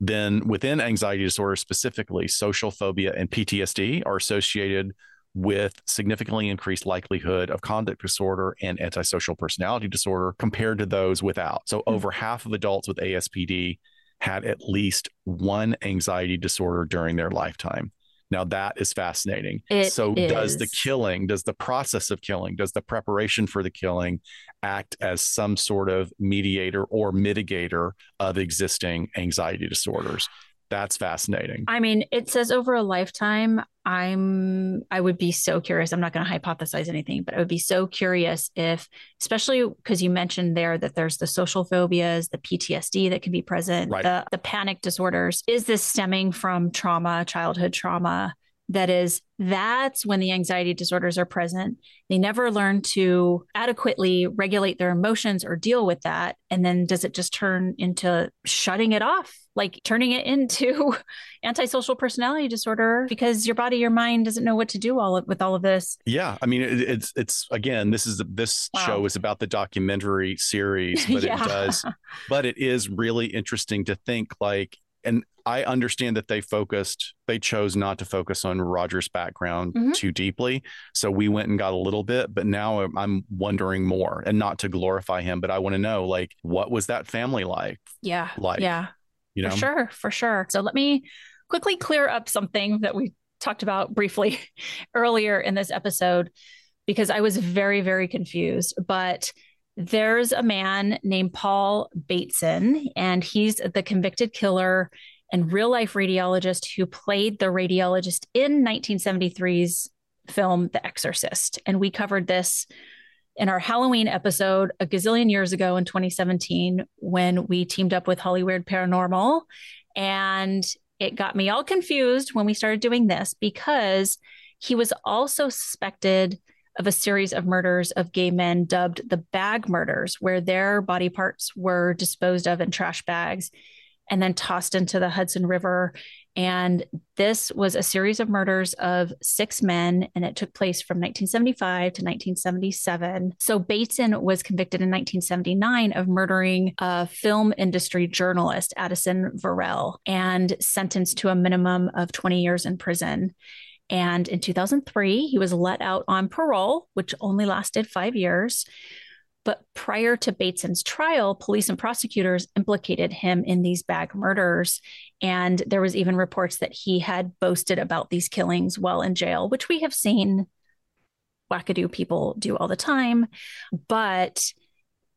Then, within anxiety disorders specifically, social phobia and PTSD are associated with significantly increased likelihood of conduct disorder and antisocial personality disorder compared to those without. So, mm-hmm. over half of adults with ASPD had at least one anxiety disorder during their lifetime. Now that is fascinating. It so is. does the killing, does the process of killing, does the preparation for the killing act as some sort of mediator or mitigator of existing anxiety disorders? That's fascinating. I mean, it says over a lifetime. I'm I would be so curious. I'm not going to hypothesize anything, but I would be so curious if, especially because you mentioned there that there's the social phobias, the PTSD that can be present, right. the the panic disorders. Is this stemming from trauma, childhood trauma? That is, that's when the anxiety disorders are present. They never learn to adequately regulate their emotions or deal with that. And then does it just turn into shutting it off like turning it into <laughs> antisocial personality disorder because your body your mind doesn't know what to do all of, with all of this yeah i mean it, it's it's again this is this wow. show is about the documentary series <laughs> but yeah. it does <laughs> but it is really interesting to think like and I understand that they focused, they chose not to focus on Roger's background mm-hmm. too deeply. So we went and got a little bit, but now I'm wondering more and not to glorify him, but I want to know like, what was that family like? Yeah. Like, yeah. You know? For sure, for sure. So let me quickly clear up something that we talked about briefly <laughs> earlier in this episode because I was very, very confused. But there's a man named Paul Bateson, and he's the convicted killer and real life radiologist who played the radiologist in 1973's film, The Exorcist. And we covered this in our Halloween episode a gazillion years ago in 2017 when we teamed up with Hollywood Paranormal. And it got me all confused when we started doing this because he was also suspected of a series of murders of gay men dubbed the bag murders, where their body parts were disposed of in trash bags and then tossed into the Hudson River. And this was a series of murders of six men, and it took place from 1975 to 1977. So Bateson was convicted in 1979 of murdering a film industry journalist, Addison Verrill, and sentenced to a minimum of 20 years in prison. And in 2003, he was let out on parole, which only lasted five years. But prior to Bateson's trial, police and prosecutors implicated him in these bag murders. And there was even reports that he had boasted about these killings while in jail, which we have seen wackadoo people do all the time. But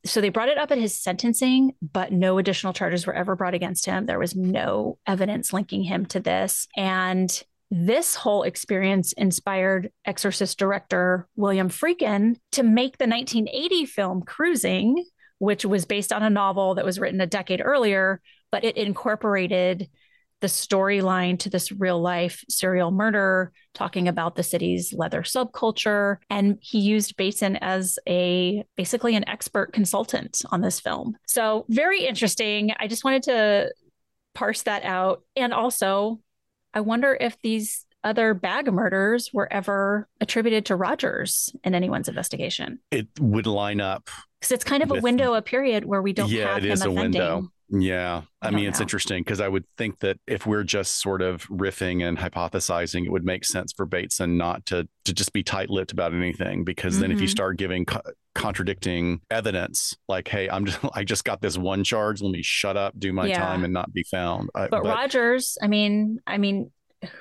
so they brought it up at his sentencing, but no additional charges were ever brought against him. There was no evidence linking him to this. And this whole experience inspired Exorcist director William Friedkin to make the 1980 film Cruising, which was based on a novel that was written a decade earlier, but it incorporated the storyline to this real life serial murder, talking about the city's leather subculture. And he used Bateson as a basically an expert consultant on this film. So, very interesting. I just wanted to parse that out. And also, I wonder if these other bag murders were ever attributed to Rogers in anyone's investigation. It would line up because it's kind of with, a window, a period where we don't. Yeah, have it is a offending. window. Yeah. I, I mean, it's interesting because I would think that if we're just sort of riffing and hypothesizing, it would make sense for Bateson not to to just be tight-lipped about anything because mm-hmm. then if you mm-hmm. start giving co- contradicting evidence like, "Hey, I'm just <laughs> I just got this one charge, let me shut up, do my yeah. time and not be found." I, but, but Rogers, I mean, I mean,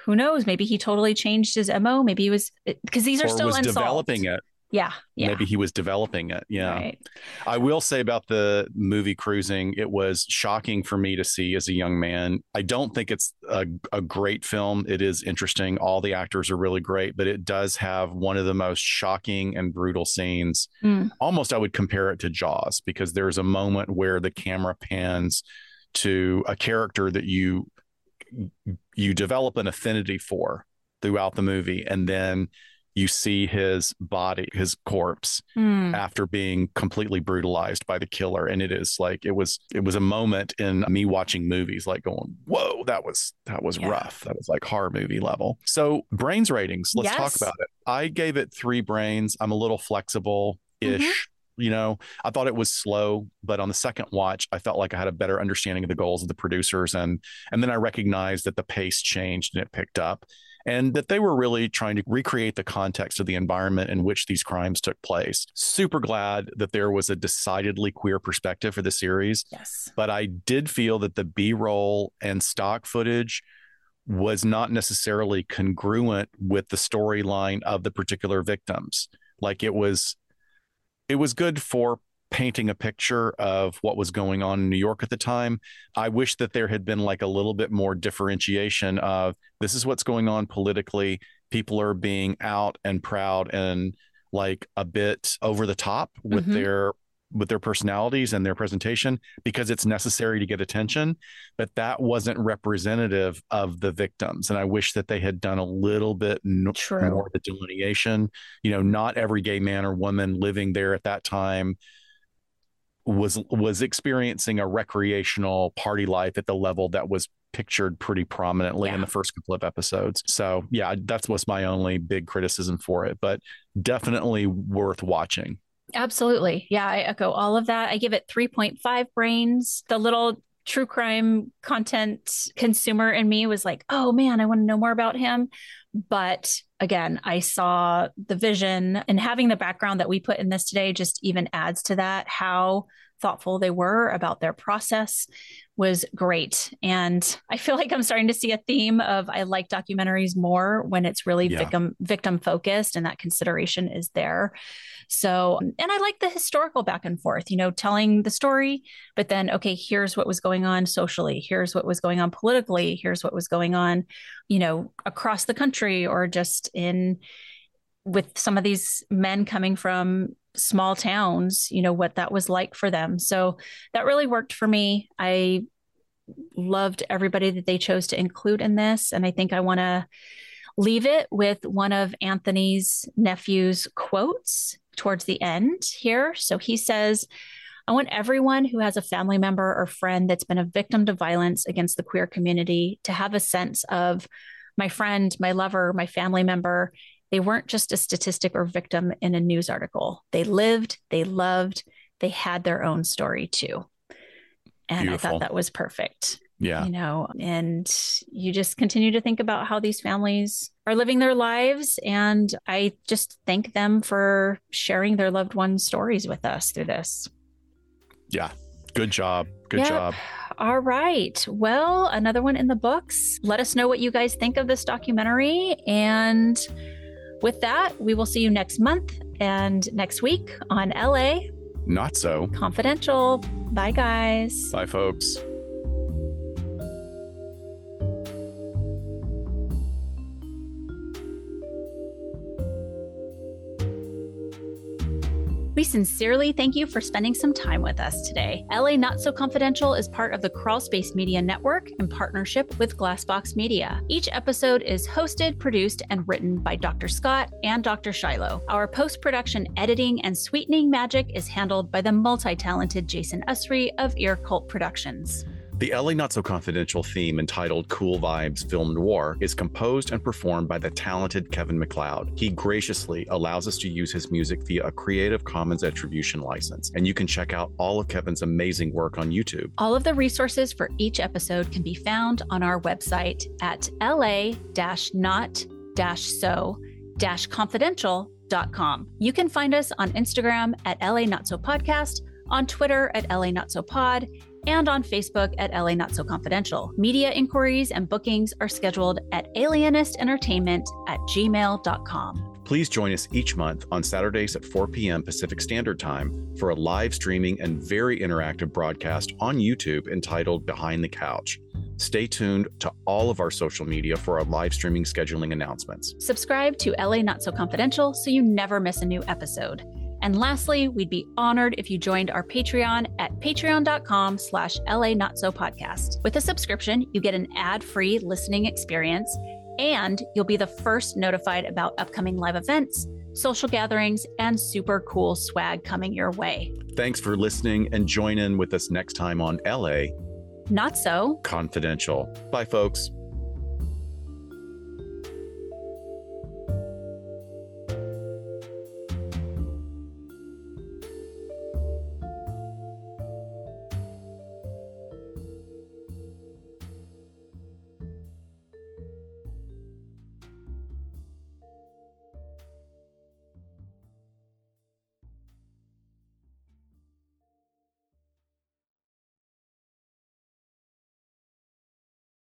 who knows? Maybe he totally changed his MO. Maybe he was because these are still was unsolved. developing it. Yeah, yeah. Maybe he was developing it. Yeah. Right. I will say about the movie Cruising, it was shocking for me to see as a young man. I don't think it's a, a great film. It is interesting. All the actors are really great, but it does have one of the most shocking and brutal scenes. Mm. Almost, I would compare it to Jaws because there's a moment where the camera pans to a character that you you develop an affinity for throughout the movie and then you see his body his corpse mm. after being completely brutalized by the killer. And it is like it was it was a moment in me watching movies like going whoa that was that was yeah. rough. That was like horror movie level. So brains ratings let's yes. talk about it. I gave it three brains. I'm a little flexible ish mm-hmm. you know? I thought it was slow but on the second watch i felt like i had a better understanding of the goals of the producers. And and then i recognized that the pace changed and it picked up and that they were really trying to recreate the context of the environment in which these crimes took place. Super glad that there was a decidedly queer perspective for the series. Yes. But I did feel that the B roll and stock footage was not necessarily congruent with the storyline of the particular victims. Like it was it was good for painting a picture of what was going on in New York at the time. I wish that there had been like a little bit more differentiation of this is what's going on politically. People are being out and proud and like a bit over the top with mm-hmm. their with their personalities and their presentation because it's necessary to get attention but that wasn't representative of the victims and i wish that they had done a little bit no- more of the delineation you know not every gay man or woman living there at that time was was experiencing a recreational party life at the level that was pictured pretty prominently yeah. in the first couple of episodes. So yeah, that's what's my only big criticism for it, but definitely worth watching. Absolutely. Yeah, I echo all of that. I give it 3.5 brains. The little true crime content consumer in me was like, oh man, I want to know more about him. But again, I saw the vision and having the background that we put in this today just even adds to that how thoughtful they were about their process was great. And I feel like I'm starting to see a theme of I like documentaries more when it's really yeah. victim victim focused and that consideration is there. So, and I like the historical back and forth, you know, telling the story, but then, okay, here's what was going on socially. Here's what was going on politically. Here's what was going on, you know, across the country or just in with some of these men coming from small towns, you know, what that was like for them. So that really worked for me. I loved everybody that they chose to include in this. And I think I want to leave it with one of Anthony's nephew's quotes towards the end here. So he says, I want everyone who has a family member or friend that's been a victim to violence against the queer community to have a sense of my friend, my lover, my family member. They weren't just a statistic or victim in a news article. They lived, they loved, they had their own story too. And Beautiful. I thought that was perfect. Yeah. You know, and you just continue to think about how these families are living their lives. And I just thank them for sharing their loved ones' stories with us through this. Yeah. Good job. Good yep. job. All right. Well, another one in the books. Let us know what you guys think of this documentary. And with that, we will see you next month and next week on LA. Not so. Confidential. Bye, guys. Bye, folks. We sincerely thank you for spending some time with us today. LA Not So Confidential is part of the Crawlspace Media Network in partnership with Glassbox Media. Each episode is hosted, produced, and written by Dr. Scott and Dr. Shiloh. Our post production editing and sweetening magic is handled by the multi talented Jason Usry of Ear Cult Productions. The LA Not So Confidential theme entitled Cool Vibes Film Noir is composed and performed by the talented Kevin MacLeod. He graciously allows us to use his music via a Creative Commons attribution license, and you can check out all of Kevin's amazing work on YouTube. All of the resources for each episode can be found on our website at la-not-so-confidential.com. You can find us on Instagram at LA Not So Podcast, on Twitter at LA Not So Pod, and on Facebook at LA Not So Confidential. Media inquiries and bookings are scheduled at alienistentertainment at gmail.com. Please join us each month on Saturdays at 4 p.m. Pacific Standard Time for a live streaming and very interactive broadcast on YouTube entitled Behind the Couch. Stay tuned to all of our social media for our live streaming scheduling announcements. Subscribe to LA Not So Confidential so you never miss a new episode. And lastly, we'd be honored if you joined our Patreon at patreon.com slash LA Not So Podcast. With a subscription, you get an ad-free listening experience, and you'll be the first notified about upcoming live events, social gatherings, and super cool swag coming your way. Thanks for listening and join in with us next time on LA Not So Confidential. Bye, folks.